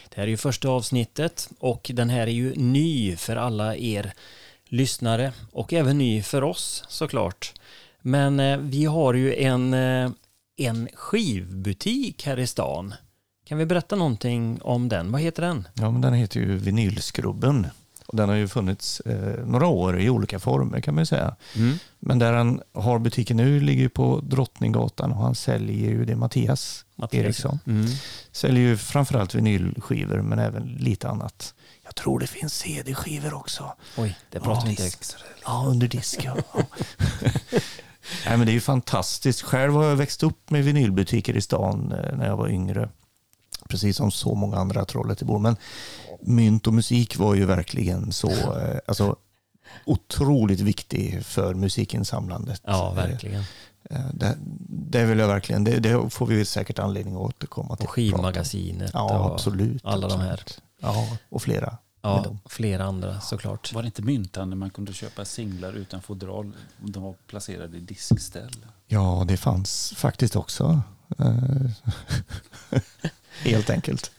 Det här är ju första avsnittet och den här är ju ny för alla er lyssnare och även ny för oss såklart. Men eh, vi har ju en, eh, en skivbutik här i stan. Kan vi berätta någonting om den? Vad heter den? Ja, men den heter ju Vinylskrubben. Och den har ju funnits eh, några år i olika former kan man ju säga. Mm. Men där han har butiken nu ligger ju på Drottninggatan och han säljer ju det Mattias, Mattias, Eriksson. Mm. Säljer ju framförallt vinylskivor men även lite annat. Jag tror det finns CD-skivor också. Oj, det pratar vi inte disk. Ja, under disk. Ja. Ja. Nej, men det är ju fantastiskt. Själv har jag växt upp med vinylbutiker i stan eh, när jag var yngre. Precis som så många andra Trollhättebor. Men mynt och musik var ju verkligen så eh, alltså, otroligt viktig för musikinsamlandet. Ja, verkligen. Eh, Det, det vill jag verkligen, det, det får vi säkert anledning att återkomma till. Och skivmagasinet Ja, och absolut. alla de här. Ja, och flera. Ja, flera andra såklart. Var det inte myntande man kunde köpa singlar utan fodral? De var placerade i diskställ. Ja, det fanns faktiskt också. Eh, Helt enkelt.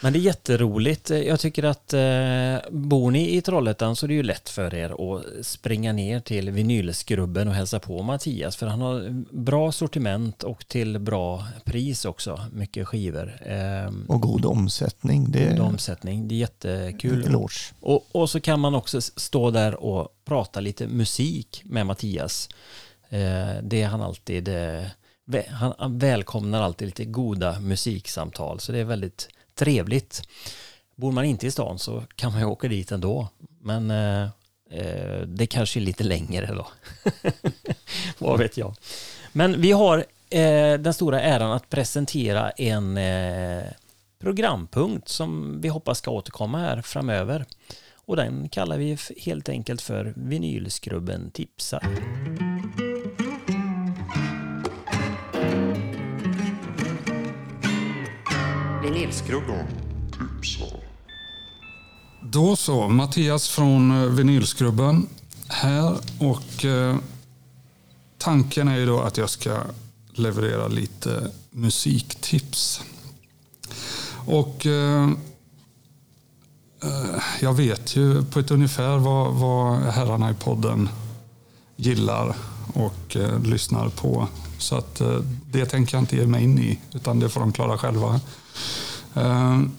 Men det är jätteroligt. Jag tycker att eh, bor ni i Trollhättan så är det ju lätt för er att springa ner till vinylskrubben och hälsa på Mattias för han har bra sortiment och till bra pris också. Mycket skivor. Eh, Och god omsättning. Det God omsättning. Det är jättekul. Och, och så kan man också stå där och prata lite musik med Mattias. Eh, det är han alltid. Han, välkomnar alltid lite goda musiksamtal. Så det är väldigt trevligt. Bor man inte i stan så kan man ju åka dit ändå. Men eh, eh det kanske är lite längre då. Vad vet jag. Men vi har eh, den stora äran att presentera en eh, programpunkt som vi hoppas ska återkomma här framöver. Och den kallar vi helt enkelt för Vinylskrubben tipsar. Vinylskrubben tipsar. Då så, Mattias från eh, Vinylskrubben här och eh, tanken är ju då att jag ska leverera lite musiktips. Och eh, eh, jag vet ju på ett ungefär vad, vad herrarna i podden gillar och eh, lyssnar på. Så att eh, det tänker jag inte ge mig in i, utan det får de klara själva. Ehm,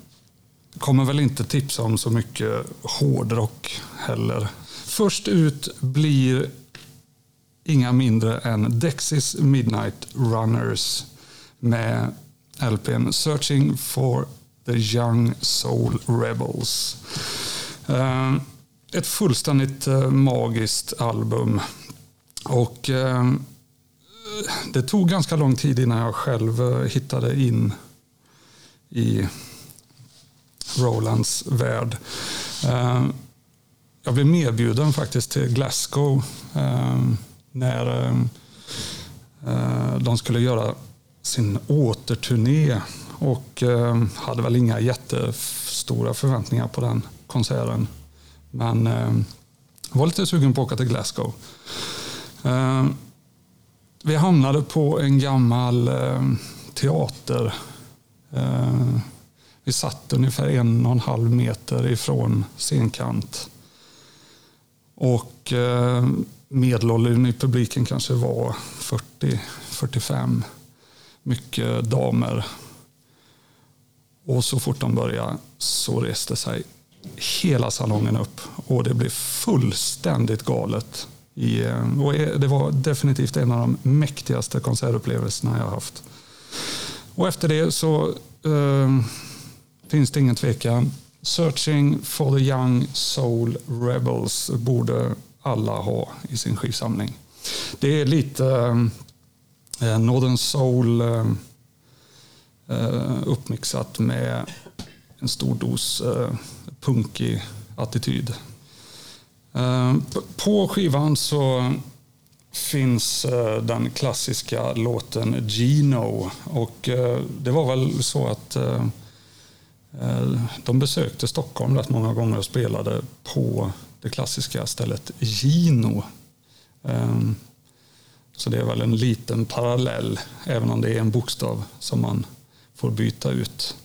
kommer väl inte tipsa om så mycket hårdrock heller. Först ut blir inga mindre än Dexys Midnight Runners med LPn Searching for the Young Soul Rebels. Ehm, ett fullständigt eh, magiskt album. Och ehm, det tog ganska lång tid innan jag själv eh, hittade in i Rolands värld. Eh, jag blev medbjuden faktiskt till Glasgow eh, när eh, de skulle göra sin återturné och hade väl inga jättestora förväntningar på den konserten. Men var lite sugen på att åka till Glasgow. Vi hamnade på en gammal teater. Eh, vi satt ungefär en och en halv meter ifrån scenkant. Och eh, medelåldern i publiken kanske var 40-45. Mycket damer. Och så fort de började så reste sig hela salongen upp och det blev fullständigt galet. I, eh, och det var definitivt en av de mäktigaste konsertupplevelserna jag har haft. Och efter det så eh, finns det ingen tvekan. Searching for the Young Soul Rebels borde alla ha i sin skivsamling. Det är lite eh, eh Northern Soul eh, eh, uppmixat med en stor dos eh, punkig attityd. Eh, på skivan så finns eh, den klassiska låten Gino och eh, det var väl så att eh, de besökte Stockholm rätt många gånger och spelade på det klassiska stället Gino. Ehm, så det är väl en liten parallell, även om det är en bokstav som man får byta ut.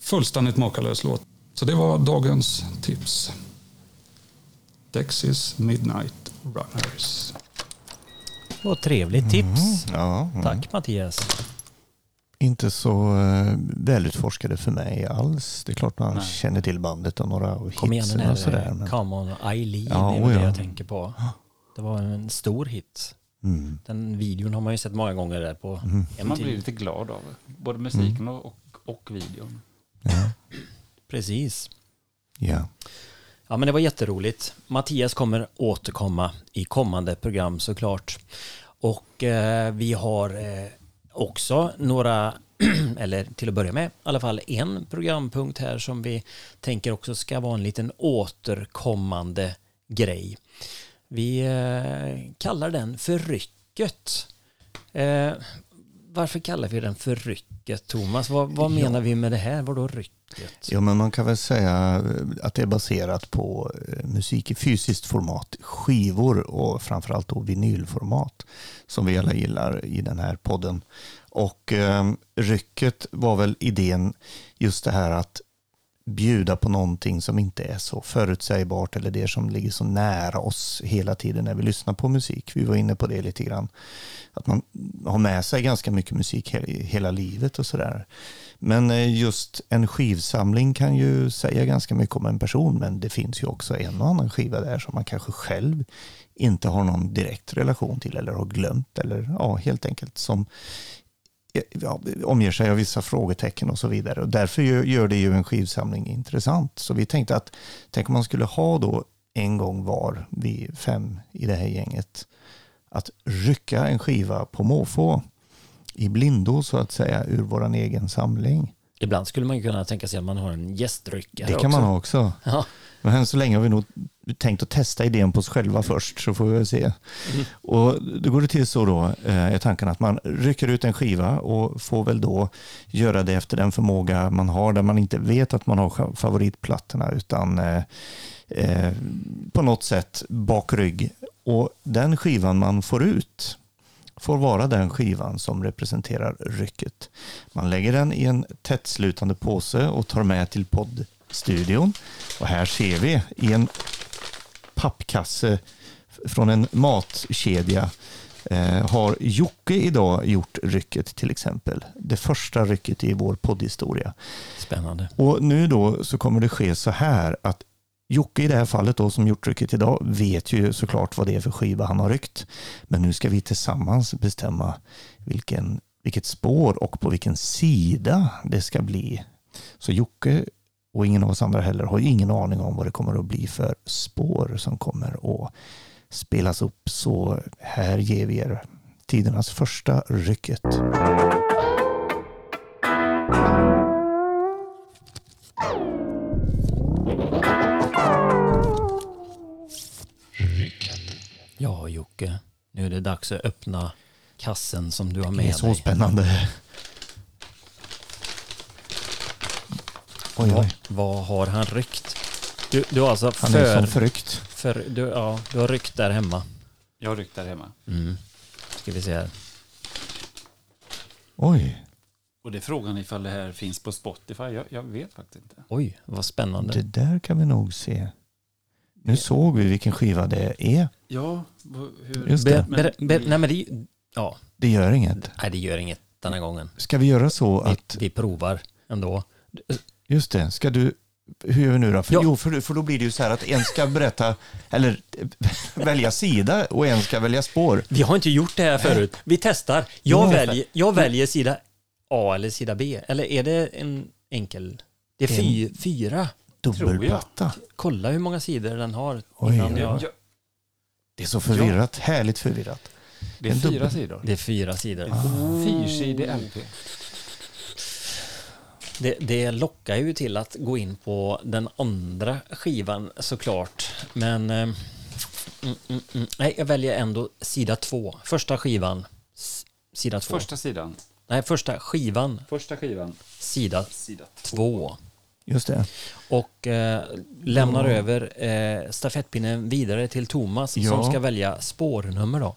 Fullständigt makalös låt. Så det var dagens tips. Dexys Midnight Runners. Vad trevligt tips. Mm, ja, mm. Tack Mattias. Inte så uh, välutforskade för mig alls. Det är klart man Nej. känner till bandet och några av Kom igen och sådär. Men... Come on Eileen, Ja, det är det ja. jag tänker på. Det var en stor hit. Mm. Den videon har man ju sett många gånger där på Mm. MTV. Man blir lite glad av både musiken och, och, och videon. Precis. Ja. Ja, men det var jätteroligt. Mattias kommer återkomma i kommande program såklart. Och eh, vi har eh, också några, eller till att börja med, i alla fall en programpunkt här som vi tänker också ska vara en liten återkommande grej. Vi eh, kallar den för rycket. Eh, varför kallar vi den för rycket, Thomas? Vad, vad Ja. menar vi med det här? Vadå rycket? Ja, men man kan väl säga eh, att det är baserat på eh, musik i fysiskt format, skivor och framförallt då vinylformat som vi alla gillar i den här podden. Och eh, rycket var väl idén just det här att bjuda på någonting som inte är så förutsägbart eller det som ligger så nära oss hela tiden när vi lyssnar på musik. Vi var inne på det lite grann. Att man har med sig ganska mycket musik hela livet och sådär. Men eh, just en skivsamling kan ju säga ganska mycket om en person men det finns ju också en och annan skiva där som man kanske själv inte har någon direkt relation till eller har glömt eller ja, helt enkelt som omger sig av vissa frågetecken och så vidare. Och därför gör, det ju en skivsamling intressant. Så vi tänkte att tänk om man skulle ha då en gång var, vi fem i det här gänget, att rycka en skiva på måfå i blindo så att säga ur våran egen samling. Ibland skulle man ju kunna tänka sig att man har en gästryckare Det kan man ha också. Ja. Men än så länge har vi nog tänkt att testa idén på oss själva först så får vi väl se. Mm. Och då går det till så då, eh, är tanken att man rycker ut en skiva och får väl då göra det efter den förmåga man har där man inte vet att man har favoritplattorna utan eh, eh, på något sätt bakrygg. Och den skivan man får ut får vara den skivan som representerar rycket. Man lägger den i en tättslutande påse och tar med till podd poddstudion. Och här ser vi i en pappkasse från en matkedja eh, har Jocke idag gjort rycket till exempel. Det första rycket i vår poddhistoria. Spännande. Och nu då så kommer det ske så här att Jocke i det här fallet då som gjort rycket idag vet ju såklart vad det är för skiva han har ryckt. Men nu ska vi tillsammans bestämma vilken, vilket spår och på vilken sida det ska bli. Så Jocke och ingen av oss andra heller har ju ingen aning om vad det kommer att bli för spår som kommer att spelas upp. Så här ger vi er tidernas första rycket. Ja, Jocke. Nu är det dags att öppna kassen som du har med Det är så dig. spännande. Oj, oj. vad har han ryckt? Du, du har alltså Han för, är som förryckt. För, du, ja, du har ryckt där hemma. Jag har ryckt där hemma. Mm. Ska vi se här. Oj. Och det är frågan ifall det här finns på Spotify. Jag, jag vet faktiskt inte. Oj, vad spännande. Det där kan vi nog se. Nu såg vi vilken skiva det är. Ja, hur... Just det. Ber, ber, ber, nej men det, ja. Det gör inget. Nej, det gör inget denna gången. Ska vi göra så att... Vi provar ändå. Just det. Ska du... Hur gör vi nu då? För, Ja. Jo, för, för då blir det ju så här att en ska berätta, eller välja sida och en ska välja spår. Vi har inte gjort det här förut. Vi testar. Jag, Jo. väljer, jag väljer sida A eller sida B. Eller är det en enkel? Det är fy, En fyra. Dubbelplatta. Kolla hur många sidor den har. Oj, jag... oj. Det är så förvirrat. Härligt förvirrat. Det är En fyra dubbel- sidor. Det är fyra sidor. Fyrsidig LP. Det, det lockar ju till att gå in på den andra skivan såklart. Men eh, mm, mm, mm, nej, jag väljer ändå sida två. Första skivan. Sida två. Första sidan. Nej, första skivan. Första skivan. Sida, Sida två. Just det. Och eh, lämnar Ja. över eh, stafettpinnen vidare till Thomas Ja. som ska välja spårnummer då.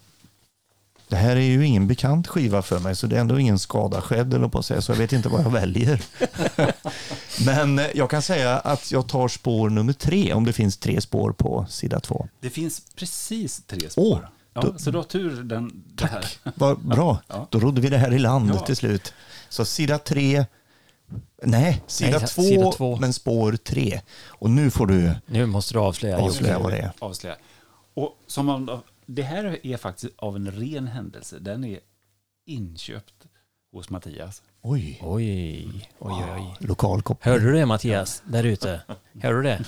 Det här är ju ingen bekant skiva för mig, så det är ändå ingen skada skedd, eller på att säga, så jag vet inte vad jag väljer. Men eh, jag kan säga att jag tar spår nummer tre, om det finns tre spår på sida två. Det finns precis tre spår. Åh, ja, då- så du har tur den, det här. Vad bra, Ja. då rodde vi det här i land Ja. till slut. Så sida tre, nej, sida, Nej, två, sida två. men spår tre. Och nu får du Nu måste du avslöja. avslöja vad det är. Avslöja. Och som om, det här är faktiskt av en ren händelse. Den är inköpt hos Mattias. Oj. Oj, oj, oj. Lokal koppling. Hörde du det Mattias, där ute? Hörde du det?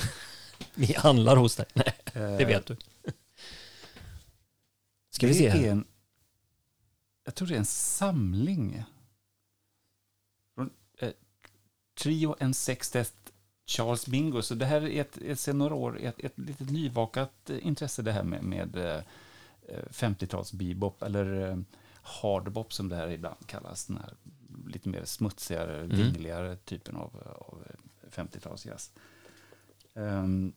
Vi handlar hos dig. Nej, det vet du. Ska vi det se Är här? en, jag tror det är en samling. Från, eh, Trio and Sextet Charles Mingus. Så det här är ett, ett, sedan några år ett, ett litet nyvakat eh, intresse det här med, med eh, 50-tals bebop eller eh, hardbop som det här ibland kallas. Den här lite mer smutsigare, Mm. vingligare typen av, av 50-talsjazz. Um,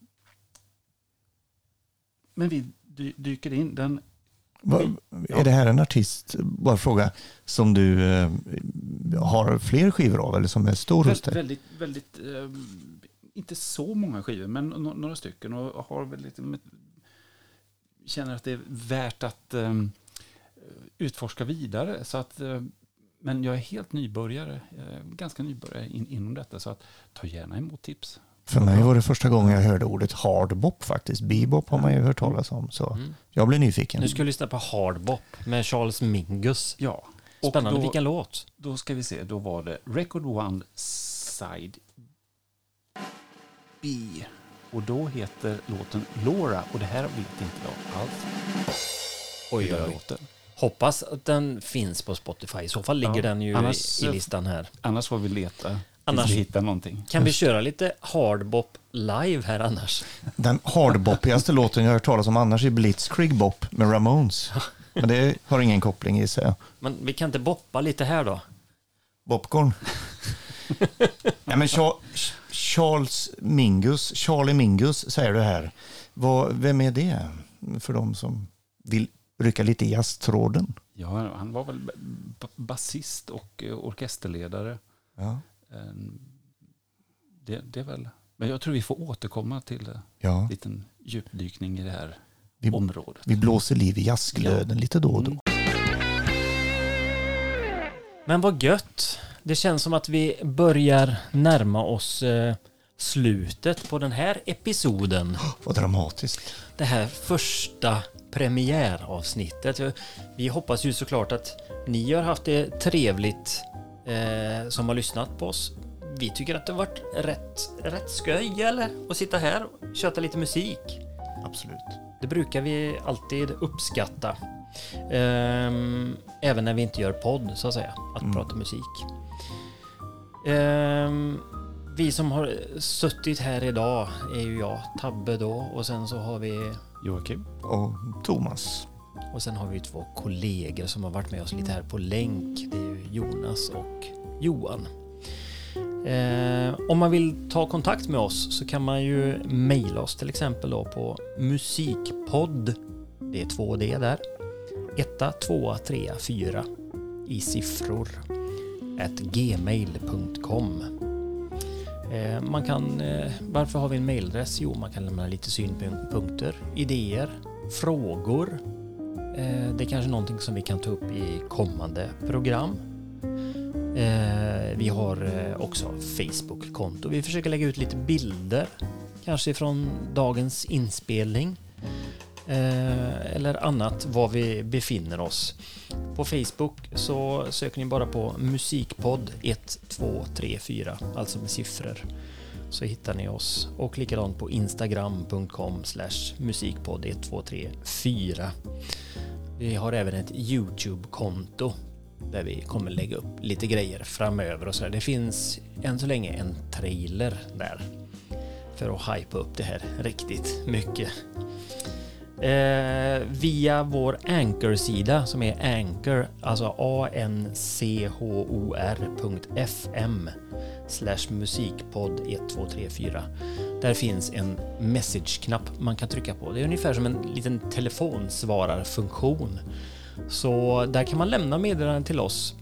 men vi dy, dyker in. Den, Va, är det här en artist, bara fråga, som du eh, har fler skivor av eller som är stor hos dig? Väldigt, väldigt, eh, inte så många skivor, men no- några stycken och har väl lite, med- känner att det är värt att eh, utforska vidare. Så att, eh, men jag är helt nybörjare, eh, ganska nybörjare in, inom detta, så att ta gärna emot tips. För mig var det första gången jag hörde ordet hardbop faktiskt. Bebop har man ju hört talas om. Så Mm. jag blir nyfiken. Nu ska vi lyssna på Hardbop med Charles Mingus. Ja. Och Spännande, då- vilken låt? Då ska vi se, då var det Record One Side B. Och då heter låten Laura och det här vet inte jag alls. Oj, oj, oj. Hoppas att den finns på Spotify. I så fall ligger Ja, den ju annars- i listan här. Annars får vi leta tills Annars- vi hittar någonting. Kan vi köra lite hardbop live här annars? Den hardboppigaste låten jag har hört talas om annars är Blitzkrieg Bop med Ramones. Men det har ingen koppling i sig. Men vi kan inte boppa lite här då? Popcorn. ja, men Charles Mingus, Charlie Mingus säger du här. Vad, vem är det för de som vill rycka lite i jazztråden? Ja, han var väl basist och eh, orkesterledare. Ja. Eh, Det, det är väl... Men jag tror vi får återkomma till en Ja. liten djupdykning i det här Vi, området. vi blåser liv i jazzglöden lite då och då. Men vad gött. Det känns som att vi börjar närma oss eh, slutet på den här episoden. Vad dramatiskt. Det här första premiäravsnittet. Vi hoppas ju såklart att ni har haft det trevligt eh, som har lyssnat på oss. Vi tycker att det har varit rätt, rätt sköj eller? Att sitta här och köta lite musik. Absolut. Det brukar vi alltid uppskatta. Ehm, även när vi inte gör podd, så att säga. Att Mm. prata musik. Ehm, vi som har suttit här idag är ju jag, Tabbe då, och sen så har vi Joakim. Och Thomas. och sen har vi två kollegor som har varit med oss lite här på länk. Det är ju Jonas och Johan. Eh, om man vill ta kontakt med oss så kan man ju mejla oss till exempel då på musikpodd. Det är två D där. Etta, tvåa, trea, fyra i siffror. Gmail.com. Eh, man kan, eh, varför har vi en mailadress? Jo, man kan lämna lite synpunkter, idéer, frågor. Eh, det är kanske någonting som vi kan ta upp i kommande program. Vi har också Facebook-konto. Vi försöker lägga ut lite bilder, kanske från dagens inspelning. Eh, eller annat var vi befinner oss. På Facebook så söker ni bara på musikpodd1234, alltså med siffror. Så hittar ni oss. Och likadant på instagram.com musikpodd1234. Vi har även ett YouTube-konto där vi kommer lägga upp lite grejer framöver och så där. Det finns än så länge en trailer där för att hypa upp det här riktigt mycket. Eh, via vår Anchor-sida som är Anchor, alltså anchor.fm slash musikpodd 1234. Där finns en message-knapp man kan trycka på. Det är ungefär som en liten telefonsvararfunktion. Så där kan man lämna meddelanden till oss.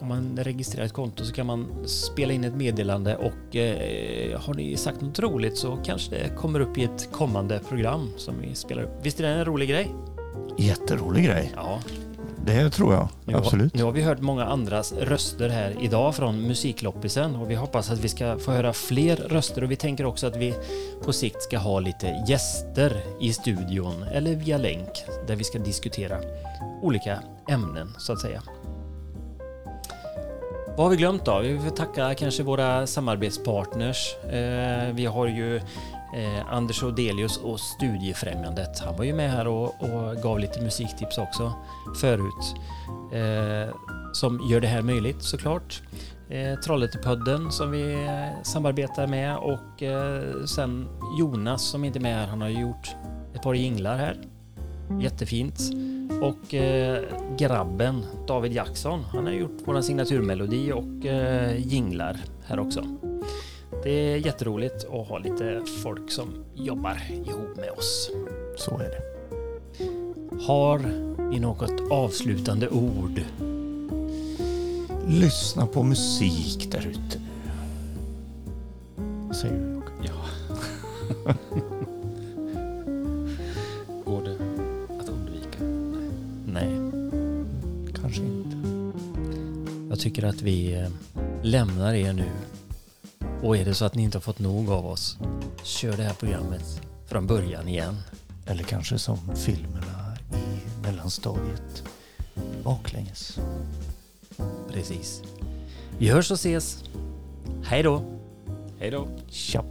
Om man registrerar ett konto så kan man spela in ett meddelande och eh, har ni sagt något roligt så kanske det kommer upp i ett kommande program som vi spelar upp. Visst är det en rolig grej? Jätterolig grej. Ja. Det tror jag, Nu absolut. nu har vi hört många andras röster här idag från Musikloppisen och vi hoppas att vi ska få höra fler röster och vi tänker också att vi på sikt ska ha lite gäster i studion eller via länk där vi ska diskutera olika ämnen så att säga. Vad har vi glömt då? Vi får tacka kanske våra samarbetspartners. Eh, vi har ju eh, Anders Odelius och Studiefrämjandet. Han var ju med här och, och gav lite musiktips också förut. Eh, som gör det här möjligt såklart. Eh, Trollhättepodden som vi eh, samarbetar med och eh, sen Jonas som inte är med här. Han har gjort ett par jinglar här. Jättefint. Och eh, grabben David Jackson, han har gjort vår signaturmelodi och eh, jinglar här också. Det är jätteroligt att ha lite folk som jobbar ihop med oss. Så är det. Har ni något avslutande ord? Lyssna på musik där ute säger du? Ja. Nej. Kanske inte. Jag tycker att vi eh, lämnar er nu. Och är det så att ni inte har fått nog av oss, kör det här programmet från början igen. Eller kanske som filmerna i mellanstadiet. Baklänges. Precis. Vi hörs och ses. Hej då! Hej då! Tja!